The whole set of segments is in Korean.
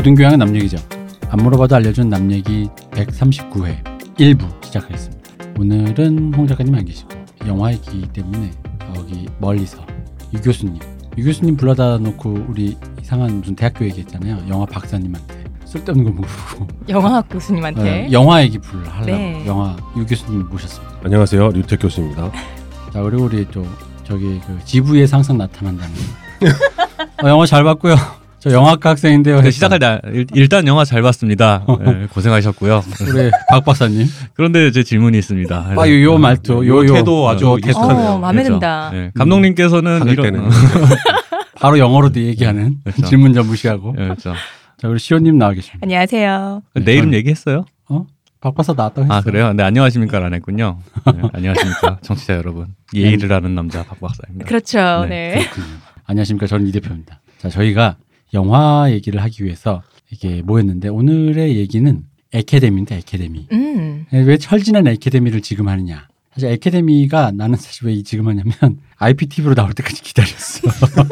모든 교양은 남 얘기죠. 안 물어봐도 알려준 남 얘기 139회 1부 시작하겠습니다. 오늘은 홍 작가님 안 계시고 영화 얘기 때문에 여기 멀리서 유 교수님 유 교수님 불러다 놓고 우리 이상한 무슨 대학교 얘기했잖아요. 영화 박사님한테 쓸데없는 거 물어보고 영화학 교수님한테. 어, 영화 얘기 불러 하려고 네. 영화 유 교수님 모셨습니다. 안녕하세요 류택 교수입니다. 자 그리고 우리 또 저기 그 지부의 상상 나타난다는 어, 영화 잘 봤고요. 저 영화과 학생인데요. 네. 시작할 때 일- 일단 영화 잘 봤습니다. 네, 고생하셨고요. 우리 박 박사님. 그런데 제 질문이 있습니다. 아, 요, 요 말투, 요, 요. 태도 아주 요. 어, 마음에 그렇죠. 든다. 네, 감독님께서는 하늘 이런 때는. 어, 바로 영어로도 얘기하는 그렇죠. 질문 좀 무시하고. 네, 그렇죠. 자, 우리 시호님 나와 계십니다. 안녕하세요. 내 이름 얘기했어요? 박 박사 나왔다고 했어. 아 그래요? 네 안녕하십니까를 안 했군요. 네, 안녕하십니까 청취자 여러분. 예의를 아는 남자 박 박사입니다. 그렇죠. 네, 네. 안녕하십니까. 저는 이 대표입니다. 자, 저희가 영화 얘기를 하기 위해서 이게 모였는데 오늘의 얘기는 에케데미인데 에케데미. 음. 왜 철진한 에케데미를 지금 하느냐? 사실 에케데미가 나는 사실 왜 지금 하냐면 IPTV로 나올 때까지 기다렸어.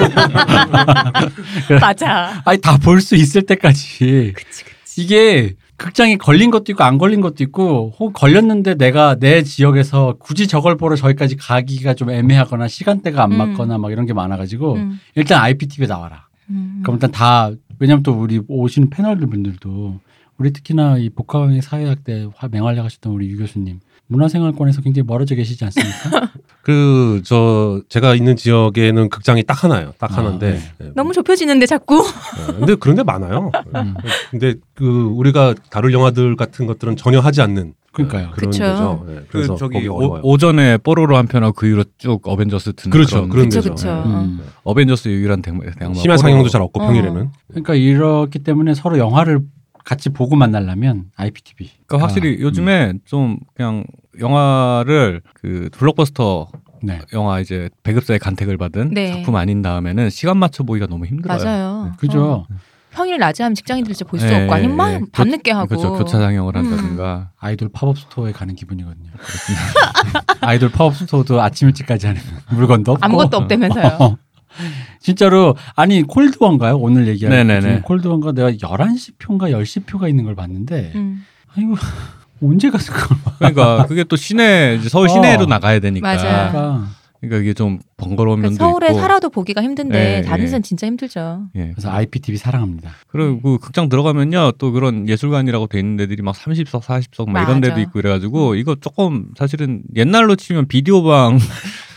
맞아. 아니 다 볼 수 있을 때까지. 그치, 그치. 이게 극장에 걸린 것도 있고 안 걸린 것도 있고 혹 걸렸는데 내가 내 지역에서 굳이 저걸 보러 저기까지 가기가 좀 애매하거나 시간대가 안 음. 맞거나 막 이런 게 많아가지고 음. 일단 IPTV에 나와라. 음. 그럼 일단 다 왜냐면 또 우리 오시는 패널들 분들도 우리 특히나 이 복합왕의 사회학 때 화- 맹활약 하셨던 우리 유 교수님 문화생활권에서 굉장히 멀어져 계시지 않습니까? 그 저 제가 있는 지역에는 극장이 딱 하나요. 딱 아, 하나인데. 네. 네. 너무 좁혀지는데 자꾸. 네. 근데 그런 데 많아요. 음. 근데 그 우리가 다룰 영화들 같은 것들은 전혀 하지 않는 그러니까요. 그런 그쵸. 데죠. 네. 그 저기. 오, 전에 뽀로로 한 편하고 그 이후로 쭉 어벤져스 듣는 그렇죠. 그런 그쵸, 데죠. 그쵸. 네. 음. 어벤져스 유일한 대대 심야 상영도 잘 없고 어. 평일에는. 그러니까 이렇기 때문에 서로 영화를 같이 보고 만나려면 IPTV. 그러니까 확실히 아, 요즘에 좀 그냥 영화를 그 블록버스터 네. 영화 이제 배급사의 간택을 받은 네. 작품 아닌 다음에는 시간 맞춰 보기가 너무 힘들어요. 맞아요. 그죠? 어. 평일 낮에 하면 직장인들 진짜 볼수 네, 없고 아니면 막 네. 밤늦게 하고. 그렇죠. 교차 상영을 음. 한다든가. 아이돌 pop-up store에 가는 기분이거든요. 아이돌 pop-up store도 아침 일찍까지 하는 물건도 없고 아무것도 없다면서요. 어. 진짜로 아니 콜드원가요? 오늘 얘기하는 콜드원가 내가 11시 표인가 10시 표가 있는 걸 봤는데 음. 아이고 언제 가서 그걸 봐. 그러니까 그게 또 시내 서울 시내로 어. 나가야 되니까. 맞아요. 그러니까 그러니까 이게 좀 번거로운 면도 그러니까 서울에 있고. 살아도 보기가 힘든데 네, 다른 예. 데는 진짜 힘들죠. 예. 그래서 IPTV 사랑합니다. 그리고 극장 들어가면요 또 그런 예술관이라고 돼 있는 데들이 막 30석, 40석 막 이런. 데도 있고 이래가지고 이거 조금 사실은 옛날로 치면 비디오방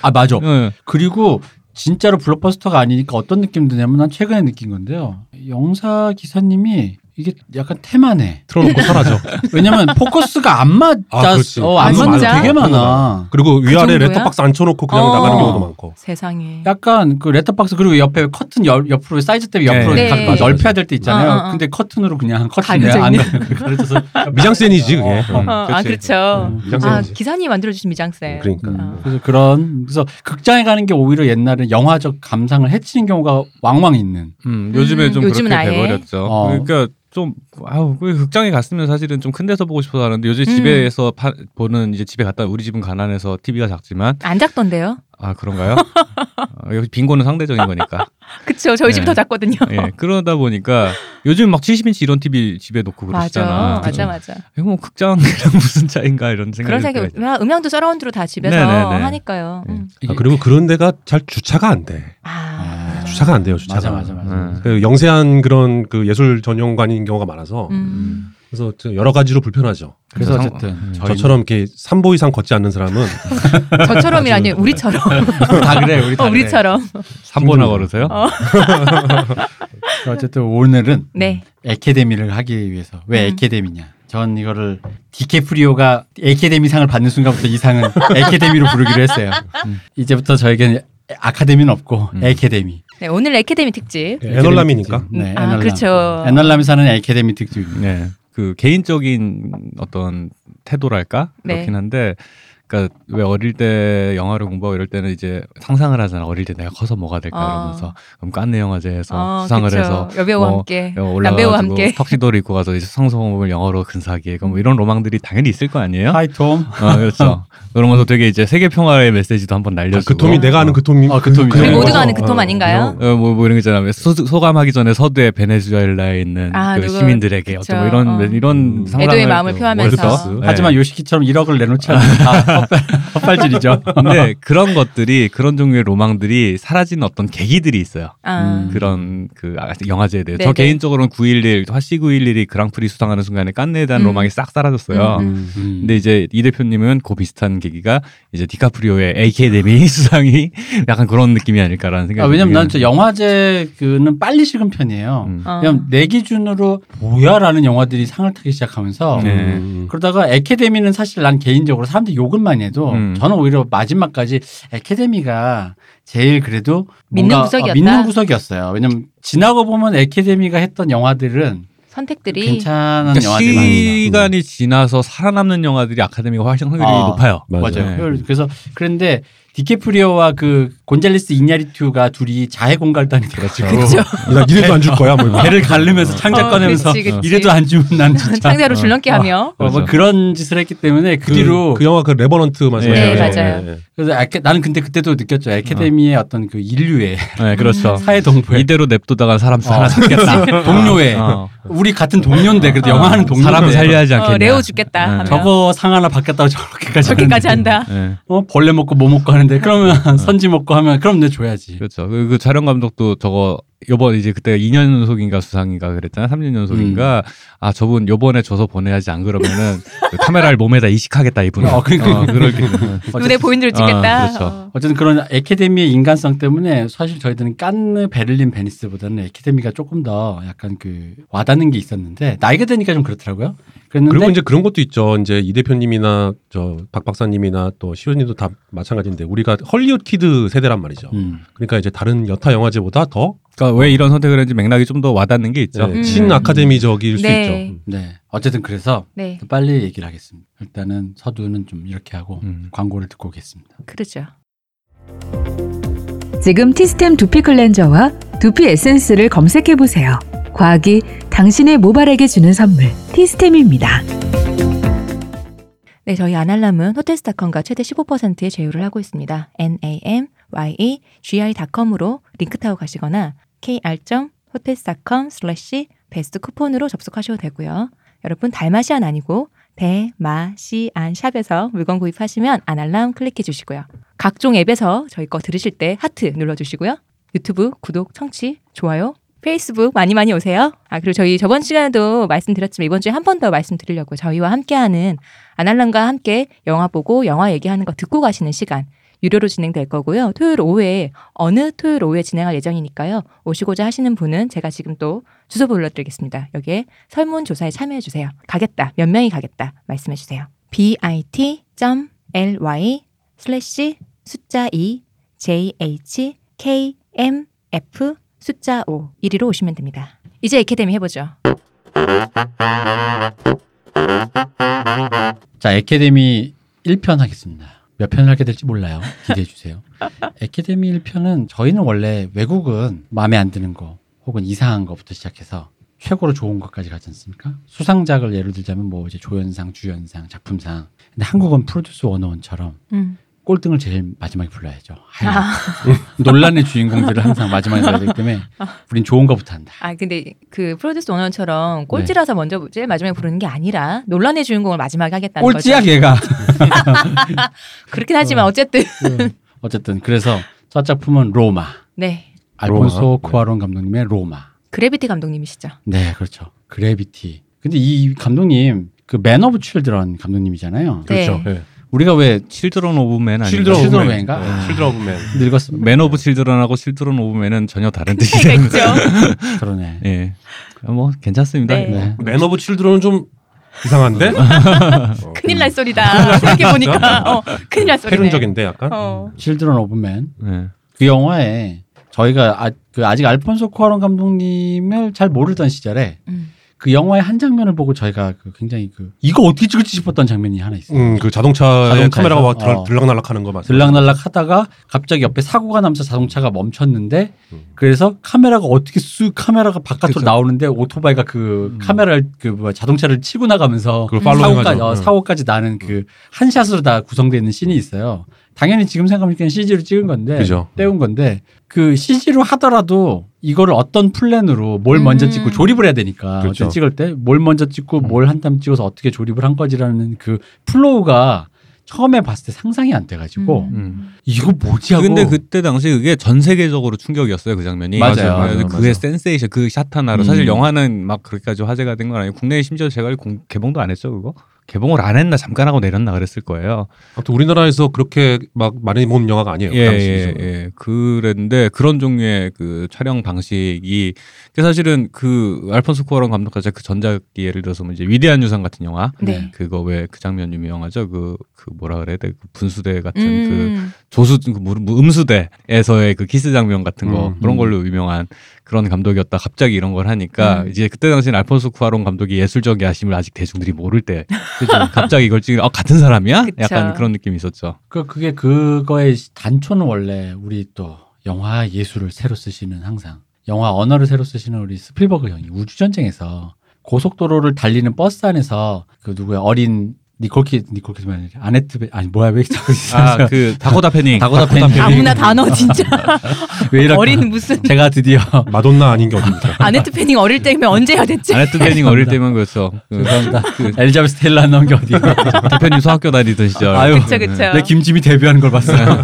아 맞아. 예. 그리고 진짜로 블록버스터가 아니니까 어떤 느낌 드냐면 난 최근에 느낀 건데요. 영사 기사님이 이게 약간 테마네. 틀어놓고 사라져. 왜냐면 포커스가 안 맞아. 아, 그렇지. 어, 안 아, 맞는 게 진짜? 되게 많아. 그리고 위아래 정도야? letterbox 앉혀놓고 그냥 어. 나가는 경우도 많고. 세상에. 약간 그 letterbox 그리고 옆에 커튼 옆, 옆으로 사이즈 때문에 옆으로 네. 가- 네. 넓혀야 될 때 있잖아요. 어, 어, 어. 근데 커튼으로 그냥 커튼 가려져 내가 안. 가- 가려져서 미장센이지 그게. 어, 음. 어, 아 그치. 그렇죠. 음, 아 미장센이지. 기사님이 만들어주신 미장센. 그러니까. 음, 어. 그래서 그런 그래서 극장에 가는 게 오히려 옛날에 영화적 감상을 해치는 경우가 왕왕 있는. 음, 요즘에 음, 좀 요즘은 그렇게 아예? 돼버렸죠. 어. 그러니까 좀 아우 그 극장에 갔으면 사실은 좀 큰 데서 보고 싶어서 하는데 요즘 음. 집에서 파, 보는 이제 집에 갔다 우리 집은 가난해서 TV가 작지만 안 작던데요? 아 그런가요? 어, 여기 빈곤은 상대적인 거니까. 그쵸. 저희 집이 네. 더 작거든요. 예, 그러다 보니까 요즘 막 70인치 이런 TV 집에 놓고 맞아. 그러시잖아. 맞아, 맞아. 이거 뭐 극장이랑 무슨 차인가 이런 생각이 그런 생각, 들어요. 음- 음향도 서라운드로 다 집에서 네네네. 하니까요. 네. 음. 아, 그리고 그런 데가 잘 주차가 안 돼. 아. 주차가 안 돼요. 주차가. 맞아 맞아 맞아. 음. 그 영세한 그런 그 예술 전용관인 경우가 많아서 음. 그래서 저 여러 가지로 불편하죠. 그래서 상- 어쨌든 음. 저희는- 저처럼 이렇게 3보 이상 걷지 않는 사람은 저처럼이라니 우리처럼. 다 그래 우리 다 어, 우리처럼. 3번나 걸으세요? 어. 그래. 어쨌든 오늘은 네. 에케데미를 하기 위해서 왜 음. 에케데미냐? 전 이거를 디케프리오가 에케데미상을 받는 순간부터 이 상은 에케데미로 부르기로 했어요. 음. 이제부터 저에게는 아카데미는 없고 음. 에케데미. 네, 오늘 에케데미 특집. 애널람이니까. 네, 아, 애널람. 그렇죠. 애널람이 사는 에케데미 특집입니다. 네. 그 개인적인 어떤 태도랄까 네. 그렇긴 한데 그러니까 왜 어릴 때 영화를 공부하고 이럴 때는 이제 상상을 하잖아. 어릴 때 내가 커서 뭐가 될까 어. 이러면서 그럼 깐느 영화제에서 어, 수상을 그쵸. 해서 여배우와 뭐 함께 어, 남배우와 함께 턱시도를 입고 가서 이제 수상소감을 영어로 근사하게 뭐 이런 로망들이 당연히 있을 거 아니에요? Hi Tom. 어, 그렇죠. 그러면서 되게 이제 세계 평화의 메시지도 한번 아, 날려주고 그 톰이 내가 아는 그 톰이 어, 그 톰이죠. 우리 네, 모두가. 아는 그 톰 아닌가요? 어, 뭐, 뭐 이런 거 있잖아요. 왜 소, 소감하기 전에 서두에 베네수엘라에 있는 아, 그 누구- 시민들에게 그쵸. 어떤 뭐 이런 어. 이런 음. 상상을 애도의 마음을 또 표하면서. World peace. 네. 하지만 요시키처럼 1억을 내놓지 않으면 다 헛발, 헛발질이죠. 근데 그런 것들이 그런 종류의 로망들이 사라지는 어떤 계기들이 있어요. 아. 음. 그런 그 아, 영화제에 대해. 네네. 저 개인적으로는 911 화씨 911이 그랑프리 수상하는 순간에 깐느에 대한 음. 로망이 싹 사라졌어요. 음. 음. 근데 이제 이 대표님은 그 비슷한 계기가 이제 디카프리오의 AK데미 수상이 약간 그런 느낌이 아닐까라는 생각이 아, 왜냐면 난저 영화제 그는 빨리 식은 편이에요. 음. 어. 왜냐면 내 기준으로 뭐야라는 영화들이 상을 타기 시작하면서 네. 음. 그러다가 에케데미는 사실 난 개인적으로 사람들이 욕을 많이 해도 음. 저는 오히려 마지막까지 에케데미가 제일 그래도 믿는 구석이었다? 어, 믿는 구석이었어요. 왜냐면 지나고 보면 에케데미가 했던 영화들은 선택들이 괜찮은 그러니까 영화들이. 시간이 지나서 살아남는 영화들이 아카데미가 훨씬 확률이 아, 높아요. 맞아요. 맞아요. 네. 그래서 그런데 디케프리오와 그 곤잘레스 이냐리투가 둘이 자해 공갈단이 돼가지고 그렇죠. 나 이래도 안 줄 거야 뭐. 배를 가르면서 창자 어, 꺼내면서 그치, 그치. 이래도 안 주면 난 진짜 상대로 어. 줄넘기 하며 어, 뭐 그렇죠. 그런 짓을 했기 때문에 그, 뒤로 그 영화 그 레버넌트 네, 거죠? 맞아요. 네. 그래서 에케, 나는 근데 그때도 느꼈죠. 에케데미의 어. 떤그 인류의 네, 그렇죠. 사회 동포의 이대로 냅두다가 사람 하나 죽겠다. 동료의 어. 우리 같은 동료인데 그래도 어. 영화하는 동료인데 사람 살려야 지 않겠냐. 어, 레오 죽겠다 네. 저거 상 하나 받겠다고 저렇게까지 저렇게까지. 한다. 네, 어 벌레 먹고 뭐 먹고 하는 데 그러면 선지 먹고 하면 그럼 내 줘야지. 그렇죠. 그, 그 촬영 감독도 저거 요번 이제 그때 2년 연속인가 수상인가 그랬잖아. 3년 연속인가. 음. 아 저분 요번에 줘서 보내야지 안 그러면은 그 카메라를 몸에다 이식하겠다 이분은. 어, 그러니까. 그렇기 때문에. 눈에 보이는 대로 찍겠다. 어, 그렇죠. 어. 어쨌든 그런 에케데미의 인간성 때문에 사실 저희들은 깐느, 베를린, 베니스보다는 에케데미가 조금 더 약간 그 와닿는 게 있었는데 나이가 드니까 좀 그렇더라고요. 그랬는데 그리고 이제 그런 것도 있죠. 이제 이 대표님이나 저 박 박사님이나 또 시호님도 다 마찬가지인데 우리가 헐리우드 키드 세대란 말이죠. 음. 그러니까 이제 다른 여타 영화제보다 더 그러니까 왜 이런 선택을 했는지 맥락이 좀 더 와닿는 게 있죠. 네, 음. 친 아카데미적일 수 네. 있죠. 네. 어쨌든 그래서 네, 빨리 얘기를 하겠습니다. 일단은 서두는 좀 이렇게 하고 음. 광고를 듣고 오겠습니다. 그렇죠. 지금 티스템 두피 클렌저와 두피 에센스를 검색해 보세요. 과학이 당신의 모발에게 주는 선물 티스템입니다. 네, 저희 아날람은 호텔스닷컴과 최대 15%의 제휴를 하고 있습니다. namyegi.com으로 링크 타고 가시거나 kr.hotels.com slash best coupon으로 접속하셔도 되고요. 여러분 달마시안 아니고 대마시안 샵에서 물건 구입하시면 아날람 클릭해 주시고요. 각종 앱에서 저희 거 들으실 때 하트 눌러 주시고요. 유튜브 구독, 청취, 좋아요, 페이스북 많이 많이 오세요. 아 그리고 저희 저번 시간에도 말씀드렸지만 이번 주에 한 번 더 말씀드리려고 저희와 함께하는 아날람과 함께 영화 보고 영화 얘기하는 거 듣고 가시는 시간 유료로 진행될 거고요. 토요일 오후에 어느 토요일 오후에 진행할 예정이니까요. 오시고자 하시는 분은 제가 지금 또 주소 불러드리겠습니다. 여기에 설문조사에 참여해 주세요. 가겠다. 몇 명이 가겠다. 말씀해 주세요. bit.ly slash 숫자 2 jh kmf 숫자 5 1위로 오시면 됩니다. 이제 에케데미 해보죠. 자, 에케데미 1편 하겠습니다. 몇 편을 하게 될지 몰라요. 기대해 주세요. 에케데미 1편은 저희는 원래 외국은 마음에 안 드는 거 혹은 이상한 거부터 시작해서 최고로 좋은 것까지 가지 않습니까? 수상작을 예를 들자면 뭐 이제 조연상, 주연상, 작품상. 근데 한국은 프로듀스 101처럼 음. 꼴등을 제일 마지막에 불러야죠. 아, 논란의 주인공들을 항상 마지막에 넣어야 되기 때문에 우린 좋은 거부터 한다. 아 근데 그 프로듀스 101처럼 꼴찌라서 먼저 제일 마지막에 부르는 게 아니라 논란의 주인공을 마지막에 하겠다는 꼴찌야 거죠. 걔가. 그렇긴 하지만 어쨌든 어쨌든 그래서 첫 작품은 로마. 네 알폰소 로마. 쿠아론 감독님의 로마. 그래비티 감독님이시죠. 네, 그렇죠. 그래비티. 근데 이 감독님 그 Men of Children 감독님이잖아요. 네. 그렇죠. 네. 우리가 왜 Children of Men 아닌가? Children Children of Men. of Men인가? 네, Children of Men. 늙었습니다. Men of Children하고 Children of Men은 전혀 다른 차이가 뜻이에요. 있죠. 그러네. 예. 뭐 괜찮습니다. 네. 네. Men of Children은 좀 이상한데? 어, 큰일 날 소리다. 생각해 보니까 어, 큰일 날 소리네. 패륜적인데 약간. 어. Children of Men. 네. 그 영화에 저희가 아, 그 아직 알폰소 쿠아론 감독님을 잘 모르던 시절에 음. 그 영화의 한 장면을 보고 저희가 그 굉장히 그 이거 어떻게 찍을지 싶었던 장면이 하나 있어요. 음, 그 자동차에 자동차에서? 카메라가 막 들- 어. 들락날락하는 거 맞아요. 들락날락 하다가 갑자기 옆에 사고가 나면서 자동차가 멈췄는데 음. 그래서 카메라가 어떻게 쑥 카메라가 바깥으로 그쵸. 나오는데 오토바이가 그 음. 카메라를 그 뭐야 자동차를 치고 나가면서 사고까지. 어, 응. 사고까지 나는 그 한 샷으로 다 구성되어 있는 씬이 있어요. 당연히 지금 생각하면 CG로 찍은 건데 그죠. 떼운 건데 그 CG로 하더라도 이거를 어떤 플랜으로 뭘 먼저 음. 찍고 조립을 해야 되니까 그렇죠. 찍을 때 뭘 먼저 찍고 뭘 한땀 찍어서 어떻게 조립을 한 거지라는 그 플로우가 처음에 봤을 때 상상이 안 돼가지고 음. 이거 뭐지 하고 근데 그때 당시 그게 전 세계적으로 충격이었어요 그 장면이. 맞아요. 그래서 맞아요, 그게 맞아요. 센세이션 그 샷 하나로 음. 사실 영화는 막 그렇게까지 화제가 된 건 아니고 국내에 심지어 제가 공- 개봉도 안 했죠 그거. 개봉을 안 했나 잠깐 하고 내렸나 그랬을 거예요. 아무튼 우리나라에서 그렇게 막 많이 본 영화가 아니에요. 예, 그 당시 예. 예. 그랬는데 그런 종류의 그 촬영 방식이 그 사실은 그 알폰소 쿠아론 감독과 그 전작이 예를 들어서 뭐 이제 위대한 유산 같은 영화 네. 그거 왜 그 장면 유명하죠 그그 뭐라 그래야 돼? 그 분수대 같은 그 음. 조수 그 무- 무- 음수대에서의 그 키스 장면 같은 거 음, 그런 음. 걸로 유명한 그런 감독이었다 갑자기 이런 걸 하니까 음. 이제 그때 당시엔 알폰소 쿠아론 감독이 예술적 야심을 아직 대중들이 모를 때 갑자기 이걸 찍으 아 같은 사람이야? 그쵸. 약간 그런 느낌이 있었죠. 그 그게 그거의 단초는 원래 우리 또 영화 예술을 새로 쓰시는 항상 영화 언어를 새로 쓰시는 우리 스필버그 형이 우주 전쟁에서 고속도로를 달리는 버스 안에서 그 누구야 어린 니콜키 니콜키드만 아니라 아네트 베 아니 뭐야 왜 자꾸 아그 다코다 패닝 다코다 패닝. 아무나 단어 진짜 왜 이럴까? 어린 무슨 제가 드디어 마돈나 아닌 게 어딥니까? 아네트 패닝 어릴 때면 언제 해야 됐지? 아네트 패닝 어릴 때면 그렇죠. 그 죄송합니다. 그 엘자베스 나온 게 어디야? 대표님 소학교 다니던 시절. 아유. 그쵸 그쵸. 내 김지미 데뷔하는 걸 봤어요.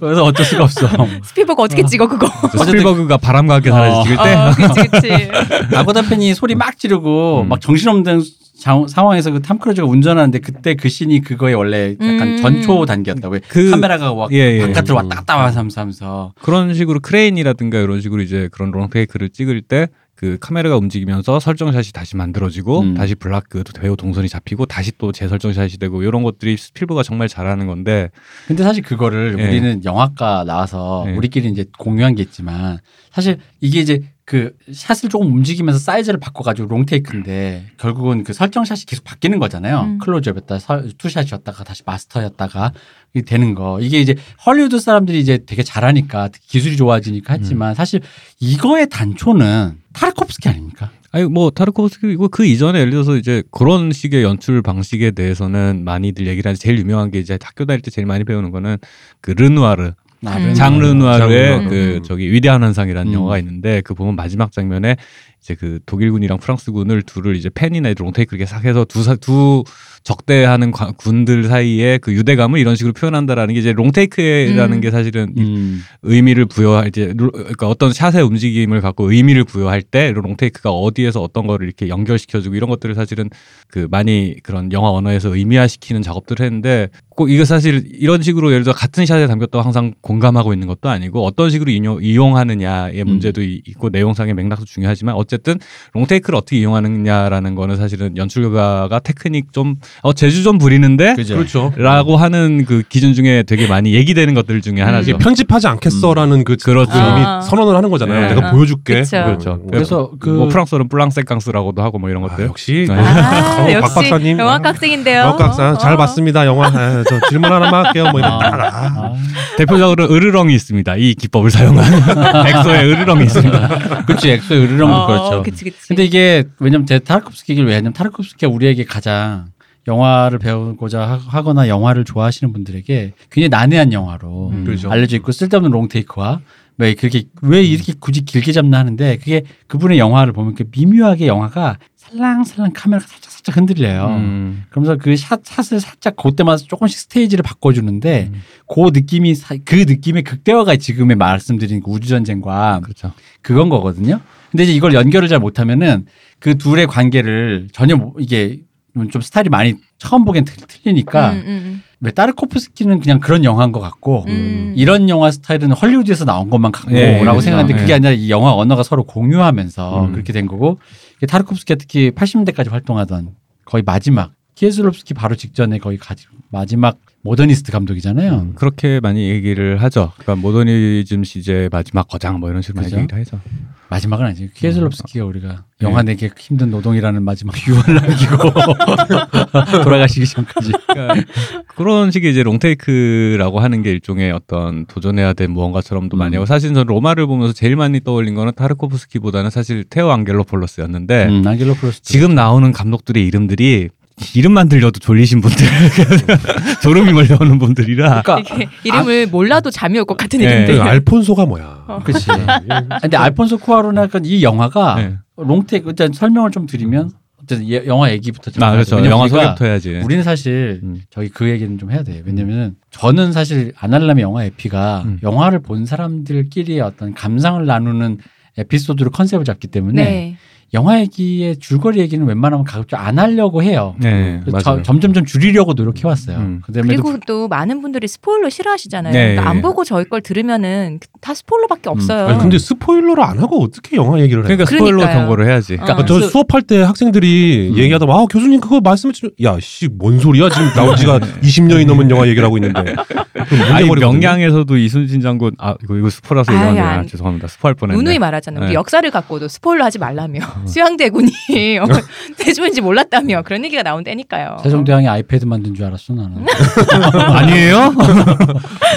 그래서 어쩔 수가 없어. 스피버그 어떻게 찍어 그거? 스필버그가 바람과 함께 사라지 찍을 때 어, 그치 그치. 다코다 패닝이 소리 막 지르고 음. 막 정신없는 자- 상황에서 그 탐 크루즈가 운전하는데 그때 그 scene이 그거에 원래 약간 음. 전초 단계였다고. 그- 카메라가 막 예, 예. 바깥으로 왔다 갔다 하면서 그런 식으로 크레인이라든가 이런 식으로 이제 그런 롱테이크를 찍을 때 그 카메라가 움직이면서 설정샷이 다시 만들어지고 음. 다시 블락 그 배우 동선이 잡히고 다시 또 재설정샷이 되고 이런 것들이 스필버가 정말 잘하는 건데 근데 사실 그거를 예. 우리는 영화과 나와서 예. 우리끼리 이제 공유한 게 있지만 사실 이게 이제 그 샷을 조금 움직이면서 사이즈를 바꿔가지고 롱테이크인데 결국은 그 설정 샷이 계속 바뀌는 거잖아요. 음. 클로즈업이었다, 설- 투샷이었다가 다시 마스터였다가 되는 거. 이게 이제 헐리우드 사람들이 이제 되게 잘하니까 기술이 좋아지니까 했지만 사실 이거의 단초는 타르코프스키 아닙니까? 아니 뭐 타르코프스키 이거 그 이전에 예를 들어서 이제 그런 식의 연출 방식에 대해서는 많이들 얘기를 하는데 제일 유명한 게 이제 학교 다닐 때 제일 많이 배우는 거는 그 르누아르 음. 장 르누아르의 장 르누아르. 그 음. 저기 위대한 환상이라는 음. 영화가 있는데 그 보면 마지막 장면에 이제 그 독일군이랑 프랑스군을 둘을 이제 펜이나 롱테이크 이렇게 싹 해서 두, 사- 두 적대하는 관- 군들 사이에 그 유대감을 이런 식으로 표현한다라는 게 이제 롱테이크라는 음. 게 사실은 이 음. 의미를 부여할 이제 루- 그러니까 어떤 샷의 움직임을 갖고 의미를 부여할 때 롱테이크가 어디에서 어떤 거를 이렇게 연결시켜주고 이런 것들을 사실은 그 많이 그런 영화 언어에서 의미화시키는 작업들을 했는데 꼭 이거 사실 이런 식으로 예를 들어 같은 샷에 담겼다고 항상 공감하고 있는 것도 아니고 어떤 식으로 인용, 이용하느냐의 문제도 이- 있고 내용상의 맥락도 중요하지만 어 쨌든 롱테이크를 어떻게 이용하느냐라는 거는 사실은 연출가가 테크닉 좀 어 재주 좀 부리는데 그죠. 그렇죠. 라고 하는 그 기준 중에 되게 많이 얘기되는 것들 중에 음. 하나죠. 이게 편집하지 않겠어라는 그 그렇죠. 이미 아. 선언을 하는 거잖아요. 네. 내가 아. 보여줄게. 그쵸. 그렇죠. 그래서 그 뭐 프랑스어는 plan-séquence라고도 하고 뭐 이런 아, 것들. 역시 네. 아, 어, 박 역시 박사님. 영화과 학생인데요. 영화 학사 잘 어. 봤습니다. 영화 아, 저 질문 하나만 할게요. 뭐 이런 아, 딱 아. 아. 대표적으로 으르렁이 있습니다. 이 기법을 사용한 엑소의 으르렁이 있습니다. 그렇지 엑소의 으르렁도 어, 그렇죠. 그치 그치. 근데 이게 왜냐면 제 타르코프스키 얘기를 왜 하냐면 타르코프스키가 우리에게 가장 영화를 배우고자 하- 하거나 영화를 좋아하시는 분들에게 굉장히 난해한 영화로 음. 그렇죠. 알려져 있고 쓸데없는 롱테이크와 왜 그렇게 왜 이렇게 굳이 길게 잡나 하는데 그게 그분의 영화를 보면 그 미묘하게 영화가 살랑살랑 카메라가 살짝 살짝 흔들려요. 음. 그러면서 그 샷, 샷을 살짝 그때마다 조금씩 스테이지를 바꿔주는데 음. 그 느낌이 사- 그 느낌의 극대화가 지금의 말씀드린 그 우주전쟁과 그렇죠. 그건 거거든요. 근데 이제 이걸 연결을 잘 못하면은 그 둘의 관계를 전혀 못- 이게 좀 스타일이 많이 처음 보기엔 틀- 틀리니까 음, 음, 왜 따르코프스키는 그냥 그런 영화인 것 같고 음. 이런 영화 스타일은 hollywood에서 나온 것만 같고라고 예, 그렇죠. 생각하는데 그게 예. 아니라 이 영화 언어가 서로 공유하면서 음. 그렇게 된 거고 타르코프스키가 특히 80년대까지 활동하던 거의 마지막 키에슬롭스키 바로 직전에 거의 마지막 모더니스트 감독이잖아요. 음, 그렇게 많이 얘기를 하죠. 그러니까 모더니즘 시제 마지막 거장 뭐 이런 식으로 많이 그죠? 얘기를 하죠. 마지막은 아니지. 키에슬롭스키가 우리가 네. 영화 내기 힘든 노동이라는 마지막 유언을 남기고 돌아가시기 전까지. 그러니까 그런 식의 이제 롱테이크라고 하는 게 일종의 어떤 도전해야 될 무언가처럼도 많이 음. 하고 사실 저는 로마를 보면서 제일 많이 떠올린 거는 타르코프스키보다는 사실 테오 안겔로폴로스였는데 음, 안겔로폴로스. 지금 나오는 감독들의 이름들이 이름만 들려도 졸리신 분들 졸음이 몰려오는 분들이라 그러니까 이름을 몰라도 잠이 올 것 같은 네. 이름들. 그 알폰소가 뭐야? 어. 그렇지. 근데 알폰소 쿠아로나 약간 이 영화가 네. 롱테이크 일단 설명을 좀 드리면 어쨌든 예- 영화 얘기부터 좀 아 그렇죠 영화 소개부터 해야지 우리는 사실 음. 저희 그 얘기는 좀 해야 돼요. 왜냐면은 저는 사실 아날람의 영화 에피가 음. 영화를 본 사람들끼리의 어떤 감상을 나누는 에피소드로 컨셉을 잡기 때문에 네. 영화 얘기의 줄거리 얘기는 웬만하면 가급적 안 하려고 해요. 네 맞아요. 저- 점점 좀 줄이려고 노력해 왔어요. 음. 그리고 또 많은 분들이 스포일러 싫어하시잖아요. 네. 그러니까 안 보고 저희 걸 들으면은 다 스포일러밖에 없어요. 아니, 근데 스포일러를 안 하고 어떻게 영화 얘기를 해? 그러니까 스포일러 그러니까요. 경고를 해야지 어. 아, 저 스- 수업할 때 학생들이 음. 얘기하다 아 교수님 그거 말씀해 주면 야씨 뭔 소리야 지금 나온 지가 20년이 넘은 영화 얘기를 하고 있는데 아니 명량에서도 이순신 장군 아 이거 이거 스포라서 얘기하는 거야 안- 죄송합니다 스포할 뻔했네 누누이 말하잖아요. 우리 네. 역사를 갖고도 스포일러 하지 말라며. 수양대군이 어, 대주인지 몰랐다며. 그런 얘기가 나온 때니까요. 세종대왕이 아이패드 만든 줄 알았어 나는. 아니에요?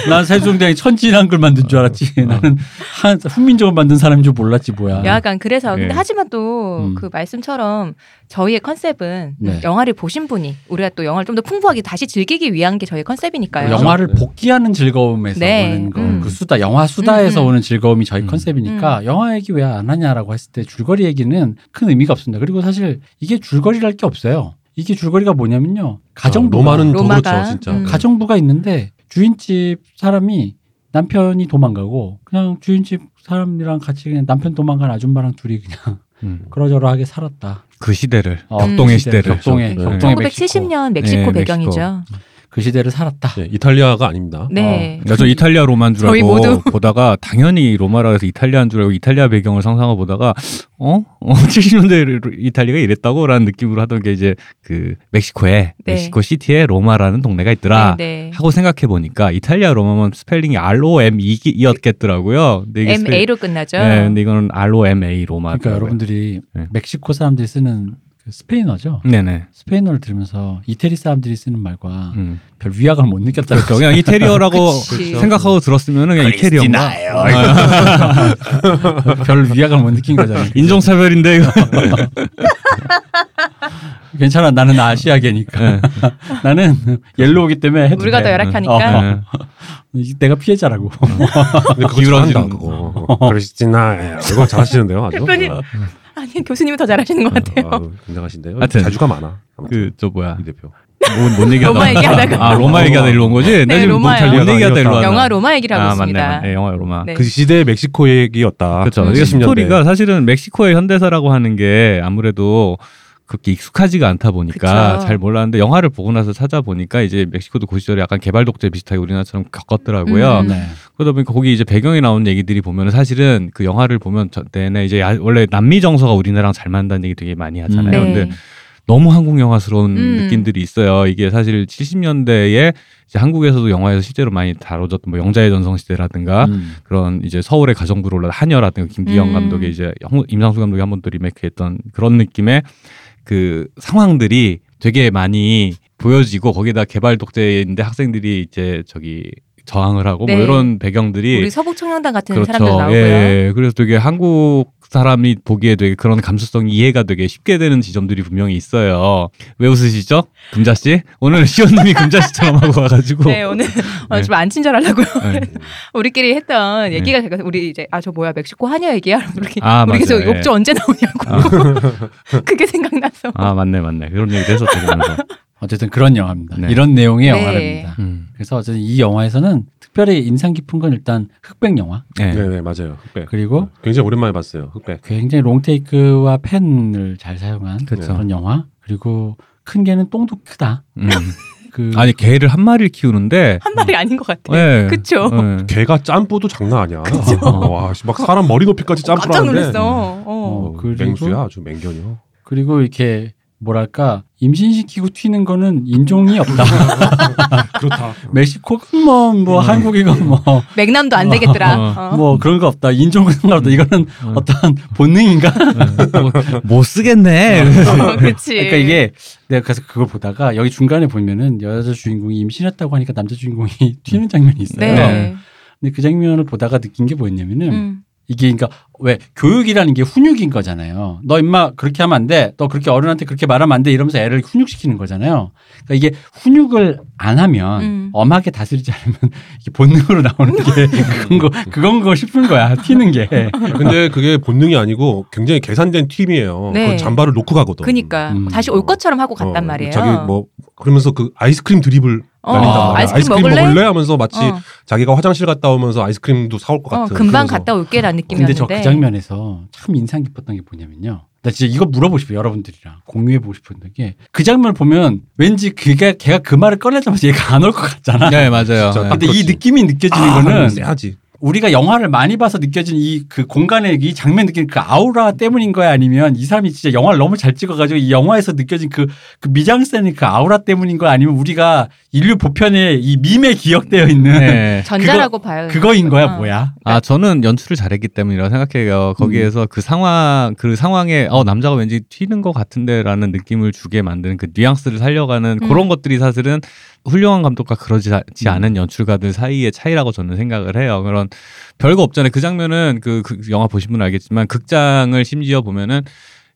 난 세종대왕이 천지인 한글 만든 줄 알았지. 나는 한 훈민정음 만든 사람인 줄 몰랐지 뭐야. 약간 그래서 근데 예. 하지만 또 음. 그 말씀처럼 저희의 컨셉은 네. 영화를 보신 분이 우리가 또 영화를 좀 더 풍부하게 다시 즐기기 위한 게 저희 컨셉이니까요. 영화를 네. 복귀하는 즐거움에서 네. 오는 거, 음. 그 수다, 영화 수다에서 음, 음. 오는 즐거움이 저희 음. 컨셉이니까 영화 얘기 왜 안 하냐라고 했을 때 줄거리 얘기는 큰 의미가 없습니다. 그리고 사실 이게 줄거리랄 게 없어요. 이게 줄거리가 뭐냐면요. 가정부 로마는 더 로마가, 그렇죠 진짜 음. 가정부가 있는데 주인집 사람이 남편이 도망가고 그냥 주인집 사람이랑 같이 그냥 남편 도망간 아줌마랑 둘이 그냥 음. 그러저러하게 살았다. 그 시대를 어, 격동의 그 시대, 시대를 격동의 네. 격동의 멕시코 1970년 멕시코 네, 배경이죠. 그 시대를 살았다. 네, 이탈리아가 아닙니다. 네. 그러니까 저 이탈리아 로마인 줄 저희 알고 모두. 보다가 당연히 로마라 해서 이탈리아인 줄 알고 이탈리아 배경을 상상하고 보다가 어? 어 70년대 이탈리아가 이랬다고라는 느낌으로 하던 게 이제 그 멕시코에 네. 멕시코 시티에 로마라는 동네가 있더라. 네, 네. 하고 생각해 보니까 이탈리아 로마면 스펠링이 R O M E였겠더라고요. 스펠- MA로 끝나죠. 네, 근데 이거는 R O M A 로마. 그러니까 여러분들이 네. 멕시코 사람들이 쓰는 그 스페인어죠. 네네. 스페인어를 들으면서 이태리 사람들이 쓰는 말과 음. 별 위압을 못 느꼈다. 그렇죠. 그냥 이태리어라고 그치. 생각하고 들었으면 그냥 이태리어인가? 별 위압을 못 느낀 거잖아요. 인종차별인데 이거. 괜찮아. 나는 아시아계니까. 네. 나는 옐로우기 때문에 해도 우리가 돼. 더 열악하니까. 어. 네. 이- 내가 피해자라고. 근데 그거 잘한다 그거. 그러시지나 이거 잘하시는데요 아주. 대표님. 아니 교수님이 더 잘하시는 것 같아요. 아, 굉장하신데요. 하여튼. 자주가 많아. 그 저 뭐야? 이 대표. 뭔, 뭔 얘기하다 로마 얘기하다가. 아 로마 얘기하다 일로 온 거지? 네. 뭔 얘기하다 일로 왔나? 영화 로마 얘기를 하고 아 있습니다. 맞네 맞네 영화 로마. 네. 그 시대의 멕시코 얘기였다. 그렇죠. 음. 이게 70년대. 스토리가 사실은 멕시코의 현대사라고 하는 게 아무래도 그렇게 익숙하지가 않다 보니까 그쵸. 잘 몰랐는데 영화를 보고 나서 찾아보니까 이제 멕시코도 그 시절에 약간 개발 독재 비슷하게 우리나라처럼 겪었더라고요. 음. 네. 그러다 보니까 거기 이제 배경에 나온 얘기들이 보면 사실은 그 영화를 보면 저 내내 이제 야- 원래 남미 정서가 우리나라랑 잘 맞는다는 얘기 되게 많이 하잖아요. 음. 근데 네. 너무 한국 영화스러운 음. 느낌들이 있어요. 이게 사실 70년대에 이제 한국에서도 영화에서 실제로 많이 다뤄졌던 뭐 영자의 전성 시대라든가 음. 그런 이제 서울의 가정부로 올라 한여라든가 김기영 음. 감독의 이제 형- 임상수 감독이 한 번 또 리메이크했던 그런 느낌의 그 상황들이 되게 많이 보여지고 거기다 개발 독재인데 학생들이 이제 저기 저항을 하고 네. 뭐 이런 배경들이 우리 서북 청년단 같은 그렇죠. 사람들 나오고요. 예, 그래서 되게 한국 사람이 보기에 되게 그런 감수성 이해가 되게 쉽게 되는 지점들이 분명히 있어요. 왜 웃으시죠? 금자 씨? 오늘 시원님이 금자 씨처럼 하고 와가지고. 네 오늘 어, 네. 좀안 친절하려고요. 네. 우리끼리 했던 얘기가 제가 우리 이제 아 저 뭐야 멕시코 한여 얘기야. 우리 아, 우리 계속 맞아요. 예. 욕조 언제 나오냐고. 그게 생각나서. 아 맞네 맞네 그런 얘기도 했었죠 그러면서. 어쨌든 그런 영화입니다. 네. 이런 내용의 네. 영화랍니다. 음. 그래서 어쨌든 이 영화에서는 특별히 인상 깊은 건 일단 흑백 영화 네. 네, 네, 맞아요. 흑백. 그리고 굉장히 오랜만에 봤어요. 흑백. 굉장히 롱테이크와 펜을 잘 사용한 그렇죠. 그런 영화 그리고 큰 개는 똥도 크다. 음. 그 아니 개를 한 마리를 키우는데. 한 말이 아닌 것 같아. 네. 그쵸? 네. 개가 짬뿌도 장난 아니야. 와, 씨, 막 사람 머리 높이까지 깜짝 짬뿌라는데. 놀랐어. 어. 어, 그리고- 맹수야, 아주 맹견이요. 그리고 이렇게 뭐랄까 임신시키고 튀는 거는 인종이 없다. 그렇다. 멕시코건 뭐, 뭐 음. 한국이건 뭐, 맥남도 안 되겠더라. 어. 어. 뭐 그런 거 없다. 인종은 상관없다. 이거는 어. 어떠한 본능인가? 뭐, 못 쓰겠네. 어, 그렇지. 그러니까 이게 내가 그래서 그걸 보다가 여기 중간에 보면은 여자 주인공이 임신했다고 하니까 남자 주인공이 튀는 장면이 있어요. 네. 근데 그 장면을 보다가 느낀 게 뭐였냐면은 음. 이게 그러니까 왜 교육이라는 게 훈육인 거잖아요. 너 임마 그렇게 하면 안 돼. 너 그렇게 어른한테 그렇게 말하면 안 돼. 이러면서 애를 훈육시키는 거잖아요. 그러니까 이게 훈육을 안 하면 음. 엄하게 다스리지 않으면 이게 본능으로 나오는 게 그건 거 그건 거 싶은 거야. 튀는 게. 근데 그게 본능이 아니고 굉장히 계산된 팀이에요. 네. 그 잠바를 놓고 가거든. 그니까 음. 다시 올 것처럼 하고 갔단 어, 말이에요. 자기 뭐 그러면서 그 아이스크림 드립을 어, 날린단 말이야. 아이스크림 먹을래? 하면서 마치 어. 자기가 화장실 갔다 오면서 아이스크림도 사올 것 어, 같은. 금방 그러면서. 갔다 올게라는 근데 느낌이었는데. 저 그 장면에서 참 인상 깊었던 게 뭐냐면요. 나 진짜 이거 물어보고 싶어요. 여러분들이랑 공유해 보고 싶었던 게그 장면을 보면 왠지 그게 걔가 그 말을 꺼내자마자 얘가 안 올 것 같잖아. 네 맞아요. 진짜 네. 딱 근데 이 그렇지. 느낌이 느껴지는 아, 거는 세하지. 우리가 영화를 많이 봐서 느껴진 이 그 공간의 이 장면 느끼는 그 아우라 때문인 거야 아니면 이 사람이 진짜 영화를 너무 잘 찍어가지고 이 영화에서 느껴진 그, 그 미장센의 그 아우라 때문인 거야 아니면 우리가 인류 보편에 이 밈에 기억되어 있는 네. 전자라고 봐요. 그거인 거야 어. 뭐야? 아 저는 연출을 잘했기 때문이라고 생각해요. 거기에서 그 상황 그 상황에 어 남자가 왠지 튀는 것 같은데라는 느낌을 주게 만드는 그 뉘앙스를 살려가는 음. 그런 것들이 사실은 훌륭한 감독과 그러지 음. 않은 연출가들 사이의 차이라고 저는 생각을 해요. 그런 별거 없잖아요. 그 장면은 그, 그 영화 보신 분은 알겠지만 극장을 심지어 보면은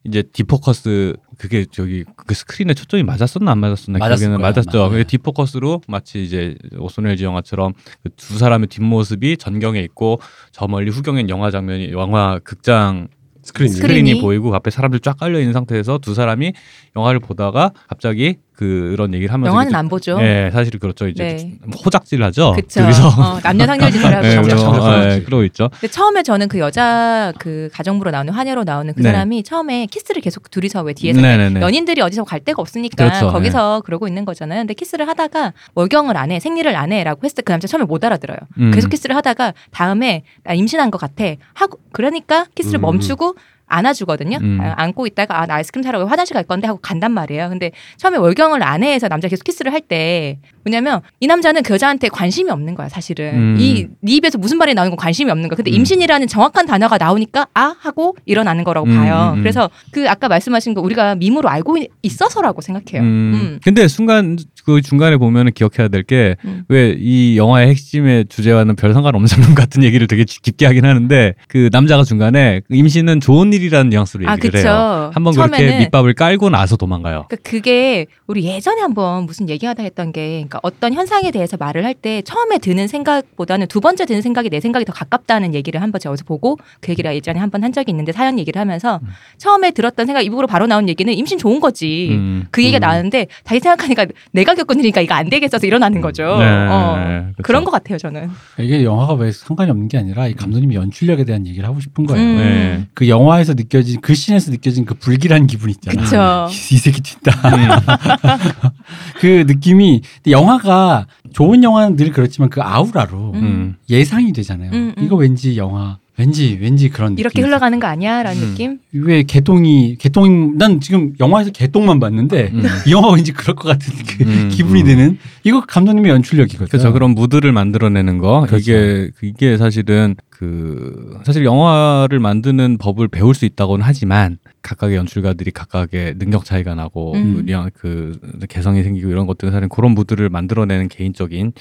이제 defocus 그게 저기 그 스크린에 초점이 맞았었나 안 맞았었나 기억에는 맞았죠. 그게 defocus로 마치 이제 오손 웰즈 영화처럼 그 두 사람의 뒷모습이 전경에 있고 저 멀리 후경엔 영화 장면이 영화 극장 스크린. 스크린. 스크린이 스크린이? 보이고 앞에 사람들 쫙 깔려 있는 상태에서 두 사람이 영화를 보다가 갑자기 그런 얘기를 하면서 영화는 이제 안 보죠. 네, 사실 그렇죠. 이제 네. 호작질 하죠. 그쵸. 둘이서 어, 남녀 상렬짓을 하고 네, 그쵸. 그러죠. 그러고, 그렇죠. 네, 그러고 있죠. 근데 처음에 저는 그 여자 그 가정부로 나오는 하녀로 나오는 그 네. 사람이 처음에 키스를 계속 둘이서 왜 뒤에서 네네네. 연인들이 어디서 갈 데가 없으니까 그렇죠, 거기서 그러고 있는 거잖아요. 근데 키스를 하다가 월경을 안 해, 생리를 안 해라고 했을 때 그 남자 처음에 못 알아들어요. 음. 계속 키스를 하다가 다음에 나 임신한 것 같아 하고 그러니까 키스를 음. 멈추고 안아주거든요. 음. 아, 안고 있다가 아, 나 아이스크림 사러 화장실 갈 건데 하고 간단 말이에요. 근데 처음에 월경을 안 해서 남자 계속 키스를 할 때 뭐냐면 이 남자는 그 여자한테 관심이 없는 거야 사실은 음. 이네 입에서 무슨 말이 나오는 건 관심이 없는 거야. 근데 음. 임신이라는 정확한 단어가 나오니까 아 하고 일어나는 거라고 음, 봐요. 음, 음. 그래서 그 아까 말씀하신 거 우리가 밈으로 알고 있- 있어서라고 생각해요. 음. 음. 근데 순간 그 중간에 보면은 기억해야 될게 음. 왜이 영화의 핵심의 주제와는 별 상관없는 장면 같은 얘기를 되게 지- 깊게 하긴 하는데 그 남자가 중간에 임신은 좋은 일이라는 뉘앙스로 아 얘기를 그쵸. 해요. 한번 그렇게 밑밥을 깔고 나서 도망가요. 그러니까 그게 우리 예전에 한번 무슨 얘기하다 했던 게 그러니까 어떤 현상에 대해서 말을 할 때 처음에 드는 생각보다는 두 번째 드는 생각이 내 생각이 더 가깝다는 얘기를 한 번 제가 어디서 보고 그 얘기를 예전에 한 번 한 적이 있는데 사연 얘기를 하면서 음. 처음에 들었던 생각 입으로 바로 나온 얘기는 임신 좋은 거지. 음. 그 얘기가 음. 나왔는데 다시 생각하니까 내가 겪은 일이니까 이거 안 되겠어서 일어나는 거죠. 네, 어. 네, 그쵸. 그런 것 같아요 저는. 이게 영화가 왜 상관이 없는 게 아니라 이 감독님이 연출력에 대한 얘기를 하고 싶은 거예요. 음. 네. 그 영화에서 느껴진 그 scene에서 느껴진 그 불길한 기분 있잖아. 그쵸. 이 새끼 튄다. 음. 그 느낌이 영화가 좋은 영화는 늘 그렇지만 그 아우라로 음. 음. 예상이 되잖아요. 음, 음. 이거 왠지 영화 왠지 왠지 그런 이렇게 흘러가는 거 아니야라는 음. 느낌. 왜 개똥이 개똥 난 지금 영화에서 개똥만 봤는데 음. 이 영화 왠지 그럴 것 같은 그 음. 기분이 드는 이거 감독님의 연출력이거든요. 그렇죠. 그런 무드를 만들어내는 거 그렇죠. 이게 이게 사실은 그 사실 영화를 만드는 법을 배울 수 있다고는 하지만 각각의 연출가들이 각각의 능력 차이가 나고 음. 그그 개성이 생기고 이런 것들은 사실 그런 무드를 만들어내는 개인적인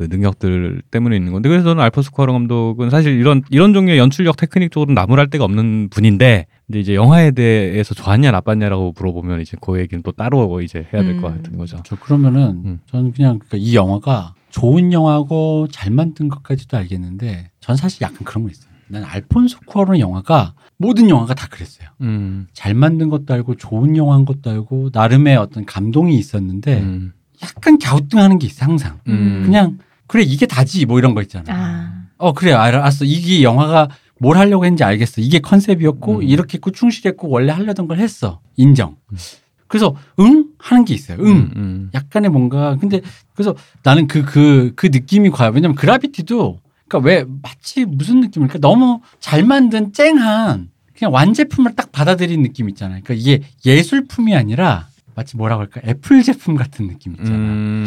그 능력들 때문에 있는 건데 그래서 저는 알포스 쿠아론 감독은 사실 이런 이런 종류의 연출력 테크닉 쪽으로 나무랄 데가 없는 분인데 근데 이제 영화에 대해서 좋았냐 나빴냐라고 물어보면 이제 그 얘기는 또 따로 이제 해야 될것 음. 같은 거죠. 저 그러면은 음. 저는 그냥 그러니까 이 영화가 좋은 영화고 잘 만든 것까지도 알겠는데 전 사실 약간 그런 거 있어요. 난 알폰소 쿠아론 영화가 모든 영화가 다 그랬어요. 음. 잘 만든 것도 알고 좋은 영화인 것도 알고 나름의 어떤 감동이 있었는데 음. 약간 갸우뚱하는 게 있어 항상. 음. 그냥 그래 이게 다지 뭐 이런 거 있잖아. 아. 어 그래 알았어 이게 영화가 뭘 하려고 했는지 알겠어. 이게 컨셉이었고 음. 이렇게 했고 충실했고 원래 하려던 걸 했어. 인정. 음. 그래서 응 하는 게 있어요. 응. 음. 음. 약간의 뭔가 근데 그래서 나는 그 그그 느낌이 과연 왜냐면 그라비티도 그러니까 왜 마치 무슨 느낌일까 너무 잘 만든 쨍한 그냥 완제품을 딱 받아들인 느낌 있잖아요. 그러니까 이게 예술품이 아니라 마치 뭐라고 할까 애플 제품 같은 느낌 있잖아. 음.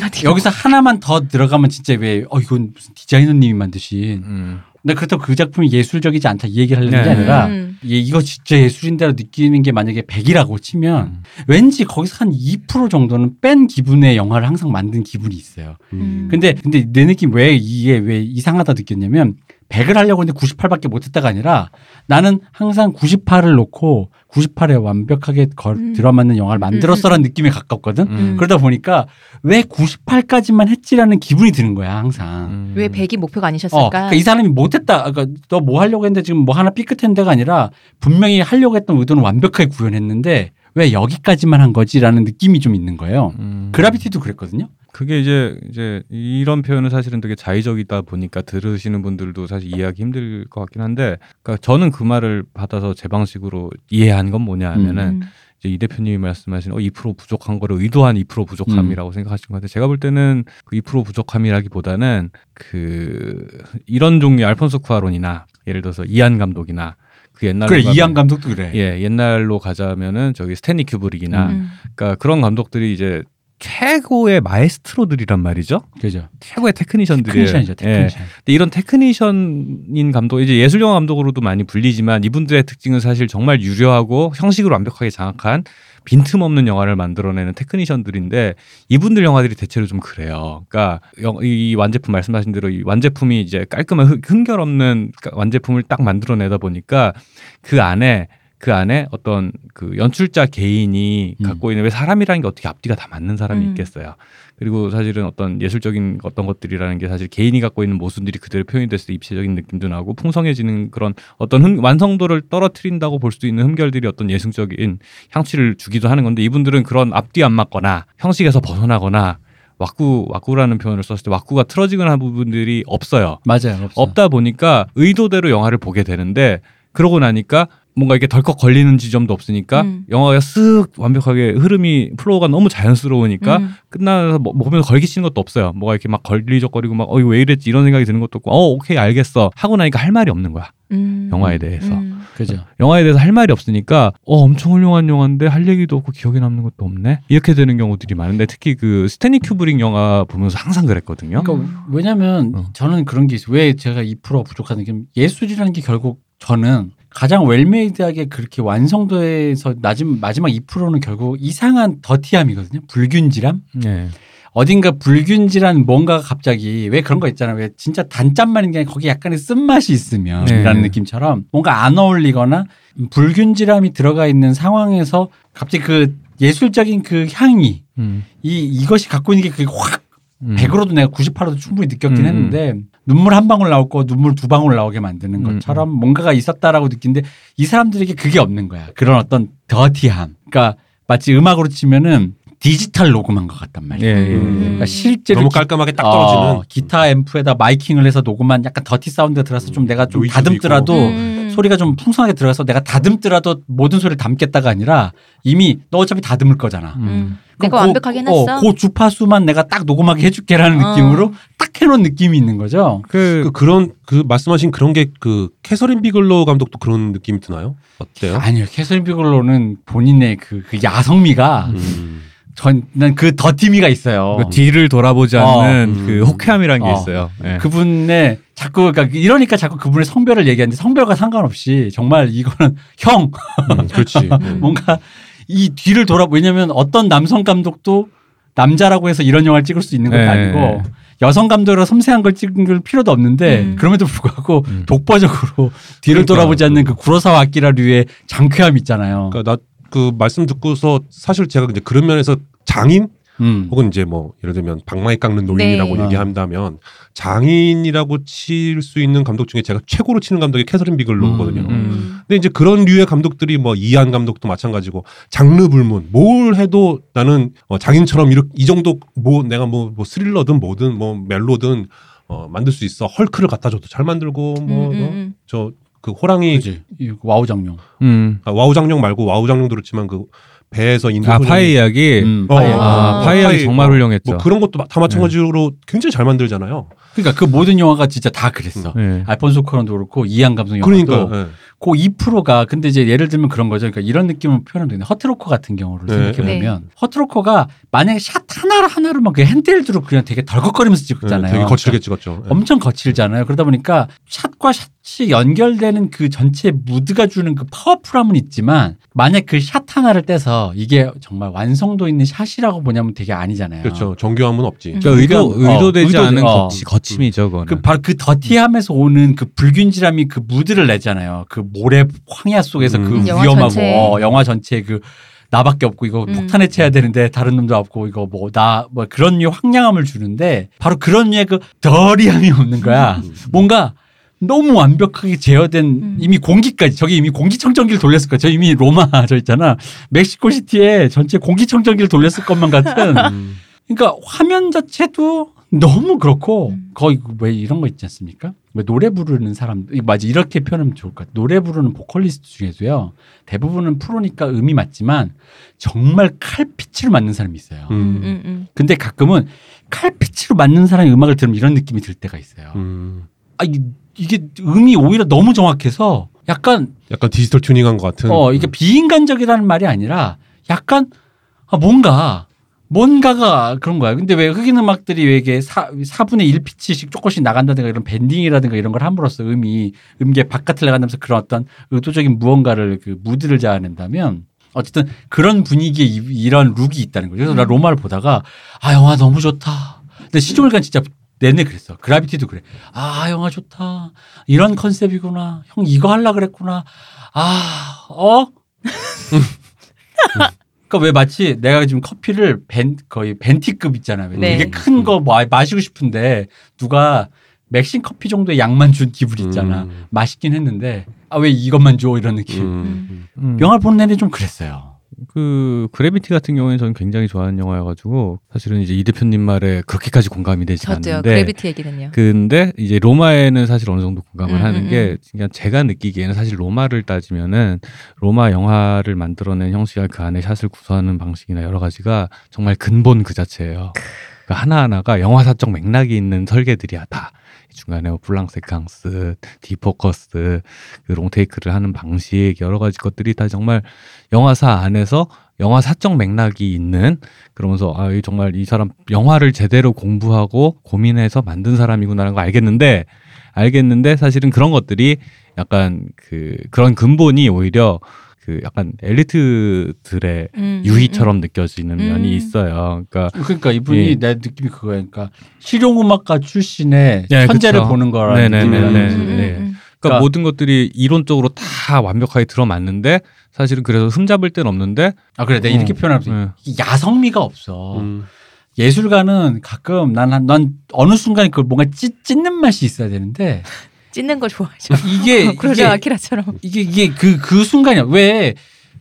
같은 여기서 하나만 더 들어가면 진짜 왜 어 이건 무슨 디자이너님이 만드신 음. 근데 그렇다고 그 작품이 예술적이지 않다 이 얘기를 하려는 게 네. 아니라 음. 예, 이거 진짜 예술인데로 느끼는 게 만약에 100이라고 치면 음. 왠지 거기서 한 2% 정도는 뺀 기분의 영화를 항상 만든 기분이 있어요. 음. 근데 근데 내 느낌 왜 이게 왜 이상하다 느꼈냐면 100을 하려고 했는데 98밖에 못 했다가 아니라 나는 항상 98을 놓고 98에 완벽하게 걸, 음. 들어맞는 영화를 만들었어라는 느낌에 가깝거든. 음. 그러다 보니까 왜 98까지만 했지라는 기분이 드는 거야 항상. 음. 왜 100이 목표가 어, 아니셨을까? 그러니까 이 사람이 못했다. 그러니까 너 뭐 하려고 했는데 지금 뭐 하나 삐끗했는데가 아니라 분명히 하려고 했던 의도는 완벽하게 구현했는데 왜 여기까지만 한 거지라는 느낌이 좀 있는 거예요. 음. 그라비티도 그랬거든요. 그게 이제 이제 이런 표현은 사실은 되게 자의적이다 보니까 들으시는 분들도 사실 이해하기 힘들 것 같긴 한데, 그러니까 저는 그 말을 받아서 제 방식으로 이해한 건 뭐냐 하면은 음. 이제 이 대표님이 말씀하신 어, 2% 부족한 거를 의도한 2% 부족함이라고 생각하시는 것 같아요. 제가 볼 때는 그 2% 부족함이라기보다는 그 이런 종류의 알폰소 쿠아론이나 예를 들어서 이안 감독이나 그 옛날로 그래 가면- 이안 감독도 그래. 예 옛날로 가자면은 저기 스탠리 큐브릭이나 음. 그러니까 그런 감독들이 이제 최고의 마에스트로들이란 말이죠. 그죠. 최고의 technician들이에요. technician이죠. 예. technician. 근데 이런 technician인 감독, 이제 예술 영화 감독으로도 많이 불리지만 이분들의 특징은 사실 정말 유려하고 형식을 완벽하게 장악한 빈틈없는 영화를 만들어내는 테크니션들인데 이분들 영화들이 대체로 좀 그래요. 그러니까 영- 이 완제품 말씀하신 대로 이 완제품이 이제 깔끔한 흠- 흠결 없는 완제품을 딱 만들어내다 보니까 그 안에 그 안에 어떤 그 연출자 개인이 음. 갖고 있는 왜 사람이라는 게 어떻게 앞뒤가 다 맞는 사람이 음. 있겠어요. 그리고 사실은 어떤 예술적인 어떤 것들이라는 게 사실 개인이 갖고 있는 모순들이 그대로 표현이 됐을 때 입체적인 느낌도 나고 풍성해지는 그런 어떤 흠- 완성도를 떨어뜨린다고 볼 수 있는 흠결들이 어떤 예술적인 향취를 주기도 하는 건데 이분들은 그런 앞뒤 안 맞거나 형식에서 벗어나거나 왁구 왁구라는 표현을 썼을 때 왁구가 틀어지거나 한 부분들이 없어요. 맞아요. 없어. 없다 보니까 의도대로 영화를 보게 되는데 그러고 나니까 뭔가 이게 덜컥 걸리는 지점도 없으니까 음. 영화가 쓱 완벽하게 흐름이 flow가 너무 자연스러우니까 음. 끝나서 뭐, 보면서 걸거치는 것도 없어요. 뭐가 이렇게 막 걸리적거리고 막 어 이거 왜 이랬지 이런 생각이 드는 것도 없고 어 오케이 알겠어 하고 나니까 할 말이 없는 거야 음. 영화에 대해서 음. 그죠. 영화에 대해서 할 말이 없으니까 어 엄청 훌륭한 영화인데 할 얘기도 없고 기억에 남는 것도 없네 이렇게 되는 경우들이 많은데 특히 그 스탠리 큐브릭 영화 보면서 항상 그랬거든요. 그러니까 왜냐면 어. 저는 그런 게 있어요. 왜 제가 2% 부족하는 게 예술이라는 게 결국 저는 가장 웰메이드하게 그렇게 완성도에서 낮은 마지막 2%는 결국 이상한 더티함이거든요. 불균질함. 네. 어딘가 불균질한 뭔가가 갑자기 왜 그런 거 있잖아요. 왜 진짜 단짠만 있는 게 아니라 거기 약간의 쓴맛이 있으면 네. 라는 느낌처럼 뭔가 안 어울리거나 불균질함이 들어가 있는 상황에서 갑자기 그 예술적인 그 향이 음. 이 이것이 갖고 있는 게 그게 확 음. 100으로도 내가 98로도 충분히 느꼈긴 음. 했는데 눈물 한 방울 나올 거 눈물 두 방울 나오게 만드는 음, 것처럼 뭔가가 있었다라고 느끼는데 이 사람들에게 그게 없는 거야. 그런 어떤 더티함. 그러니까 마치 음악으로 치면은 디지털 녹음한 것 같단 말이야. 예, 예, 예. 음. 그러니까 실제로 너무 기- 깔끔하게 딱 떨어지는 어, 기타 앰프에다 마이킹을 해서 녹음한 약간 더티 사운드가 들어서 좀 내가 좀 다듬더라도 음. 소리가 좀 풍성하게 들어가서 내가 다듬더라도 모든 소리를 담겠다가 아니라 이미 너 어차피 다듬을 거잖아. 음. 그럼 내가 그- 완벽하게 해놨어. 어, 그 주파수만 내가 딱 녹음하게 해줄게라는 어. 느낌으로 딱 해놓은 느낌이 있는 거죠. 그 그 그런 그 말씀하신 그런 게 그 캐서린 비글로 감독도 그런 느낌이 드나요? 어때요? 아니요, 캐서린 비글로는 본인의 그, 그 야성미가 음. 전난 그 더티미가 있어요. 그 뒤를 돌아보지 않는 어. 그 호쾌함이라는 게 어. 있어요. 예. 그분의 자꾸 그러니까 이러니까 자꾸 그분의 성별을 얘기하는데 성별과 상관없이 정말 이거는 형 음, 그렇지. 음. 뭔가 이 뒤를 돌아 왜냐면 어떤 남성 감독도 남자라고 해서 이런 영화를 찍을 수 있는 것도 네. 아니고 여성 감독으로 섬세한 걸 찍을 필요도 없는데 음. 그럼에도 불구하고 음. 독보적으로 뒤를 그러니까. 돌아보지 않는 그 구로사와 아키라류의 장쾌함 있잖아요. 그러니까 나 그 말씀 듣고서 사실 제가 이제 그런 면에서 장인 음. 혹은 이제 뭐 예를 들면 방망이 깎는 노인이라고 네. 얘기한다면 장인이라고 칠 수 있는 감독 중에 제가 최고로 치는 감독이 캐서린 비글로거든요. 음. 음. 근데 이제 그런 류의 감독들이 뭐 이한 감독도 마찬가지고 장르 불문 뭘 해도 나는 어, 장인처럼 이렇게 이 정도 뭐 내가 뭐, 뭐 스릴러든 뭐든 뭐 멜로든 어, 만들 수 있어 헐크를 갖다 줘도 잘 만들고 음, 뭐 음, 저그 호랑이 그지 이 와호장룡. 음. 아, 와호장룡 말고 와호장룡도 그렇지만 그 배에서 인도 아 소년이 파이 이야기. 음, 어, 파이. 어, 아, 어, 파이 이야기 정말 어, 훌륭했죠. 뭐 그런 것도 다 마찬가지로 굉장히 잘 만들잖아요. 그러니까 그 모든 영화가 진짜 다 그랬어. 네. 알폰소 쿠아론도 그렇고 이안 감독 영화도 그러니까 예. 그 2%가 근데 이제 예를 들면 그런 거죠. 그러니까 이런 느낌을 표현하면 되는데 허트로커 같은 경우를 네. 생각해 보면 허트로커가 만약에 샷 하나 하나를 막 그 handheld로 그냥 되게 덜컥거리면서 네, 찍었잖아요. 되게 거칠게 그러니까 찍었죠. 네. 엄청 거칠잖아요. 그러다 보니까 샷과 샷이 연결되는 그 전체 무드가 주는 그 powerful함은 있지만 만약 그 샷 하나를 떼서 이게 정말 완성도 있는 샷이라고 보냐면 되게 아니잖아요. 그렇죠. 정교함은 없지. 음. 그러니까 의도 그러니까, 어, 의도되지 의도돼- 않은 어. 거치, 거침이죠, 그거는. 그 바로 그 더티함에서 오는 그 불균질함이 그 무드를 내잖아요. 그 모래 황야 속에서 그 음. 영화 위험하고 전체에. 어, 영화 전체에 그 나밖에 없고 이거 음. 폭탄에 채야 되는데 다른 놈도 없고 이거 뭐 나뭐 그런 류의 황량함을 주는데 바로 그런 류의 그 덜이함이 없는 거야. 음. 뭔가 너무 완벽하게 제어된 음. 이미 공기까지 저기 이미 공기청정기를 돌렸을 거야. 저 이미 로마 저 있잖아. 멕시코 시티에 전체 공기청정기를 돌렸을 것만 같은 음. 그러니까 화면 자체도 너무 그렇고 음. 거의 왜 이런 거 있지 않습니까? 왜 노래 부르는 사람 이- 맞아 이렇게 표현하면 좋을 것 같아. 노래 부르는 보컬리스트 중에도요 대부분은 프로니까 음이 맞지만 정말 칼pitch로 맞는 사람이 있어요. 음, 음. 음, 음. 근데 가끔은 칼pitch로 맞는 사람의 음악을 들으면 이런 느낌이 들 때가 있어요. 음. 아 이, 이게 음이 오히려 너무 정확해서 약간 약간 디지털 튜닝한 것 같은. 어 이게 비인간적이라는 말이 아니라 약간 아, 뭔가 뭔가가 그런 거야. 근데 왜 흑인 음악들이 왜 이게 사, 4분의 1 피치씩 조금씩 나간다든가 이런 밴딩이라든가 이런 걸 함으로써 음이 음계 바깥을 나간다면서 그런 어떤 의도적인 무언가를 그 무드를 자아낸다면 어쨌든 그런 분위기에 이- 이런 룩이 있다는 거죠. 그래서 나 음. 로마를 보다가 아 영화 너무 좋다. 근데 시종일관 진짜 내내 그랬어. 그라비티도 그래. 아 영화 좋다. 이런 컨셉이구나. 형 이거 할라 그랬구나. 아 어? 그러니까 왜 마치 내가 지금 커피를 벤 거의 벤티급 있잖아. 왜 네. 되게 큰 거 마시고 싶은데 누가 맥신 커피 정도의 양만 준 기분 있잖아. 음. 맛있긴 했는데 아 왜 이것만 줘 이런 느낌. 음. 음. 영화를 보는 내내 좀 그랬어요. 그 그래비티 같은 경우에는 저는 굉장히 좋아하는 영화여가지고 사실은 이제 이 대표님 말에 그렇게까지 공감이 되지 졌죠. 않는데 그래비티 얘기는요. 근데 이제 로마에는 사실 어느 정도 공감을 음, 하는 음, 게 그냥 제가 느끼기에는 사실 로마를 따지면은 로마 영화를 만들어낸 형식과 그 안에 샷을 구성하는 방식이나 여러 가지가 정말 근본 그 자체예요. 그 하나하나가 영화사적 맥락이 있는 설계들이야 다. 중간에 뭐 블랑세캉스, 디포커스, 그 롱테이크를 하는 방식 여러 가지 것들이 다 정말 영화사 안에서 영화 사적 맥락이 있는 그러면서 아, 이 정말 이 사람 영화를 제대로 공부하고 고민해서 만든 사람이구나라는 거 알겠는데 알겠는데 사실은 그런 것들이 약간 그 그런 근본이 오히려 그 약간 엘리트들의 음, 유희처럼 음, 느껴지는 음. 면이 있어요. 그러니까 그러니까 이분이 예. 내 느낌이 그거예요. 그러니까 실용음악가 출신의 네, 천재를 그쵸. 보는 거라는 네네네, 느낌이 네, 나는 음, 음, 네. 음. 그러니까 그러니까- 모든 것들이 이론적으로 다 완벽하게 들어맞는데 사실은 그래서 흠잡을 땐 없는데 아 그래 내가 이렇게 어, 표현하면 네. 야성미가 없어. 음. 예술가는 가끔 난, 난, 난 어느 순간에 그걸 뭔가 찢, 찢는 맛이 있어야 되는데 찢는 거 좋아하죠. 이게 그러죠 이게 아키라처럼. 이게 이게 그그 순간이야. 왜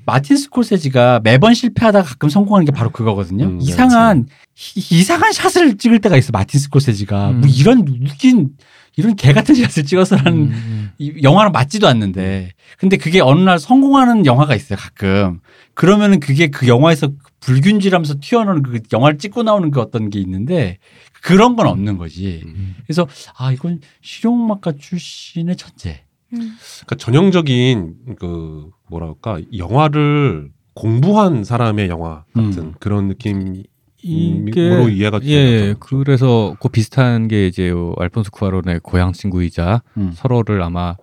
마틴 스콜세지가 매번 실패하다가 가끔 성공하는 게 바로 그거거든요. 음, 네, 이상한 이, 상한 샷을 찍을 때가 있어. 마틴 스콜세지가 음. 뭐 이런 웃긴 이런 개 같은 샷을 찍어서라는 음, 이 영화랑 맞지도 않는데 근데 그게 어느 날 성공하는 영화가 있어요 가끔 그러면은 그게 그 영화에서 불균질하면서 튀어나오는 그 영화를 찍고 나오는 그 어떤 게 있는데 그런 건 없는 거지 음. 그래서 아 이건 실용음악가 출신의 천재 음. 그러니까 전형적인 그 뭐랄까 영화를 공부한 사람의 영화 같은 음. 그런 느낌으로 이게 이해가 예, 되죠. 그래서 그 비슷한 게 이제 알폰소 쿠아론의 고향 친구이자 음. 서로를 아마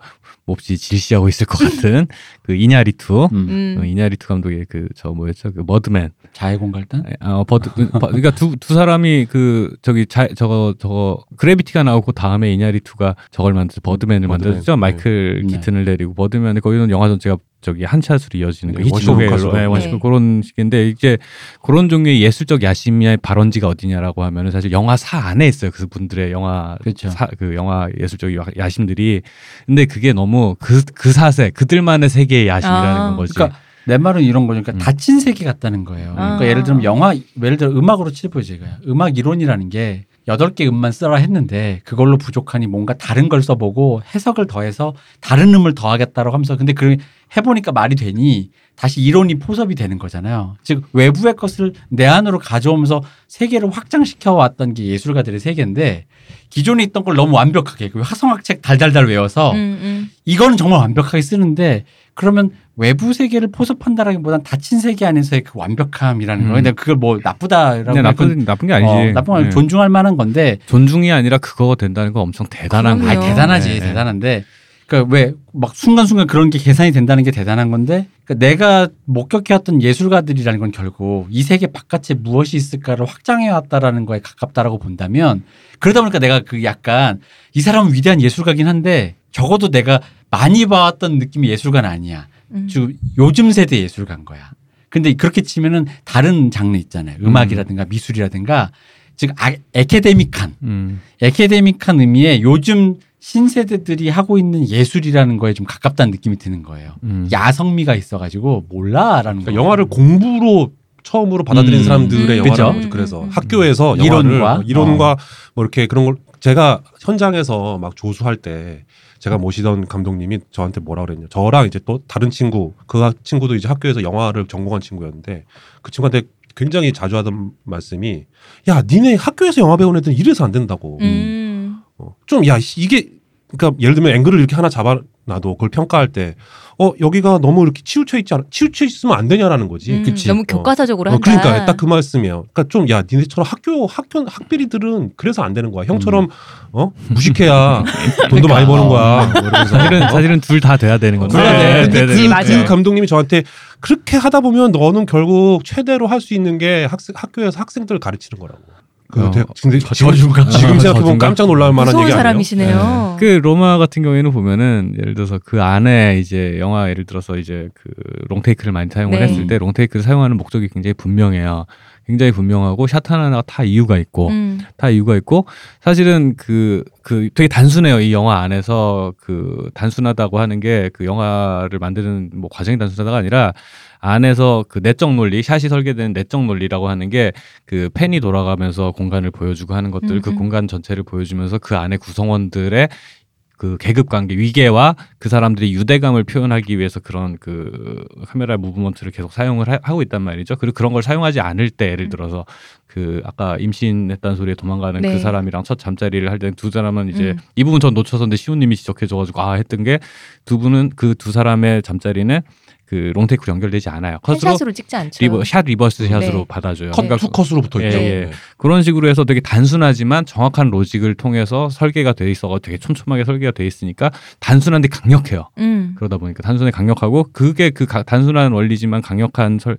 몹시 질시하고 있을 것 같은 그 이냐리투 음. 음. 어, 이냐리투 감독의 그 저 뭐였죠 그 머드맨 자해공갈단 아, 어, 버드, 그, 버- 그러니까 두, 두 사람이 그 저기 자, 저거 저거 그래비티가 나오고 다음에 이냐리투가 저걸 만들어 버드맨을 버드맨, 만들었죠 네. 마이클 네. 키튼을 내리고 버드맨에 거기는 영화 전체가 저기 한 샷으로 이어지는 네, 원시국 네. 원시국 네. 그런 식인데 이제 그런 종류의 예술적 야심의 발원지가 어디냐라고 하면은 사실 영화사 안에 있어요 그 분들의 영화 그렇죠. 사, 그 영화 예술적 야- 야심들이 근데 그게 너무 그, 그 사세 그들만의 세계의 야심이라는 아. 건 거지 그러니까 내 말은 이런 거니까 음. 닫힌 세계 같다는 거예요. 그러니까 아. 예를 들면 영화 예를 들어 음악으로 치보죠 제가 음악 이론이라는 게 여덟 개 음만 쓰라 했는데 그걸로 부족하니 뭔가 다른 걸 써보고 해석을 더해서 다른 음을 더하겠다라고 하면서 근데 그 해보니까 말이 되니 다시 이론이 포섭이 되는 거잖아요. 즉 외부의 것을 내 안으로 가져오면서 세계를 확장시켜 왔던 게 예술가들의 세계인데 기존에 있던 걸 너무 완벽하게 그 화성학책 달달달 외워서 음, 음. 이거는 정말 완벽하게 쓰는데 그러면 외부 세계를 포섭한다라기보단 닫힌 세계 안에서의 그 완벽함이라는 음. 거. 근데 그걸 뭐 나쁘다라고 그냥 나쁜 나쁜 게 아니지. 어, 나쁜 건 네. 존중할 만한 건데 존중이 아니라 그거가 된다는 건 엄청 대단한 거예요. 대단하지 네. 대단한데 그러니까 왜 막 순간순간 그런 게 계산이 된다는 게 대단한 건데 그러니까 내가 목격해왔던 예술가들이라는 건 결국 이 세계 바깥에 무엇이 있을까를 확장해왔다라는 거에 가깝다라고 본다면 그러다 보니까 내가 그 약간 이 사람은 위대한 예술가긴 한데 적어도 내가 많이 봐왔던 느낌의 예술가는 아니야. 음. 즉 요즘 세대 예술가인 거야. 근데 그렇게 치면은 다른 장르 있잖아요. 음악이라든가 미술이라든가 즉 아, 에케데믹한 음. 에케데믹한 의미의 요즘 신세대들이 하고 있는 예술이라는 거에 좀 가깝다는 느낌이 드는 거예요. 음. 야성미가 있어가지고 몰라라는 그러니까 거. 영화를 공부로 처음으로 받아들인 음. 사람들의 음. 영화라는 그죠. 거죠. 그래서 음. 학교에서 이론과? 영화를 어, 이론과 어. 뭐 이렇게 그런 걸 제가 현장에서 막 조수할 때 제가 모시던 감독님이 저한테 뭐라 그랬냐. 저랑 이제 또 다른 친구 그 친구도 이제 학교에서 영화를 전공한 친구였는데 그 친구한테 굉장히 자주 하던 말씀이 야 니네 학교에서 영화 배우는 애들은 이래서 안 된다고. 음. 어, 좀, 야, 씨, 이게, 그러니까 예를 들면 앵글을 이렇게 하나 잡아놔도 그걸 평가할 때, 어, 여기가 너무 이렇게 치우쳐 있지 않아, 치우쳐 있으면 안 되냐라는 거지. 음, 그치. 너무 어. 교과서적으로 어, 한다. 그러니까 딱 그 말씀이에요. 그러니까 좀, 야, 니네처럼 학교, 학교, 학비리들은 그래서 안 되는 거야. 형처럼, 어, 무식해야 돈도 많이 버는 거야. 뭐 이러면서. 사실은 어? 사실은 둘 다 돼야 되는 건데. 네, 근데 네, 그, 네, 맞아요. 그 감독님이 저한테 그렇게 하다 보면 너는 결국 최대로 할 수 있는 게 학생, 학교에서 학생들을 가르치는 거라고. 그 어, 대- 근데 지금, 저중간. 지금 어, 생각해보면? 깜짝 놀랄 만한 무서운 얘기 아니에요? 사람이시네요. 그 로마 같은 경우에는 보면은 예를 들어서 그 안에 이제 영화 예를 들어서 이제 그 롱테이크를 많이 사용을 네. 했을 때 롱테이크를 사용하는 목적이 굉장히 분명해요. 굉장히 분명하고 샷 하나하나가 다 이유가 있고 음. 다 이유가 있고 사실은 그, 그 되게 단순해요. 이 영화 안에서 그 단순하다고 하는 게 그 영화를 만드는 뭐 과정이 단순하다가 아니라 안에서 그 내적 논리, 샷이 설계된 내적 논리라고 하는 게그 펜이 돌아가면서 공간을 보여주고 하는 것들 음, 그 음. 공간 전체를 보여주면서 그 안에 구성원들의 그 계급 관계 위계와 그 사람들의 유대감을 표현하기 위해서 그런 그 카메라 movement를 계속 사용을 하, 고 있단 말이죠. 그리고 그런 걸 사용하지 않을 때 예를 음. 들어서 그 아까 임신했다는 소리에 도망가는 네. 그 사람이랑 첫 잠자리를 할 때 두 사람은 이제 음. 이 부분 전 놓쳤었는데 시우님이 지적해줘가지고 아 했던 게 두 분은 그 두 사람의 잠자리는 그 롱테이크로 연결되지 않아요. 컷으로 pan shot으로 찍지 않죠. reverse, shot reverse shot으로 네. 받아줘요. 컷, 그러니까 two cut으로 붙어 있죠. 예, 예. 그런 식으로 해서 되게 단순하지만 정확한 로직을 통해서 설계가 돼 있어 되게 촘촘하게 설계가 돼 있으니까 단순한데 강력해요. 음. 그러다 보니까 단순해 강력하고 그게 그 가- 단순한 원리지만 강력한 설,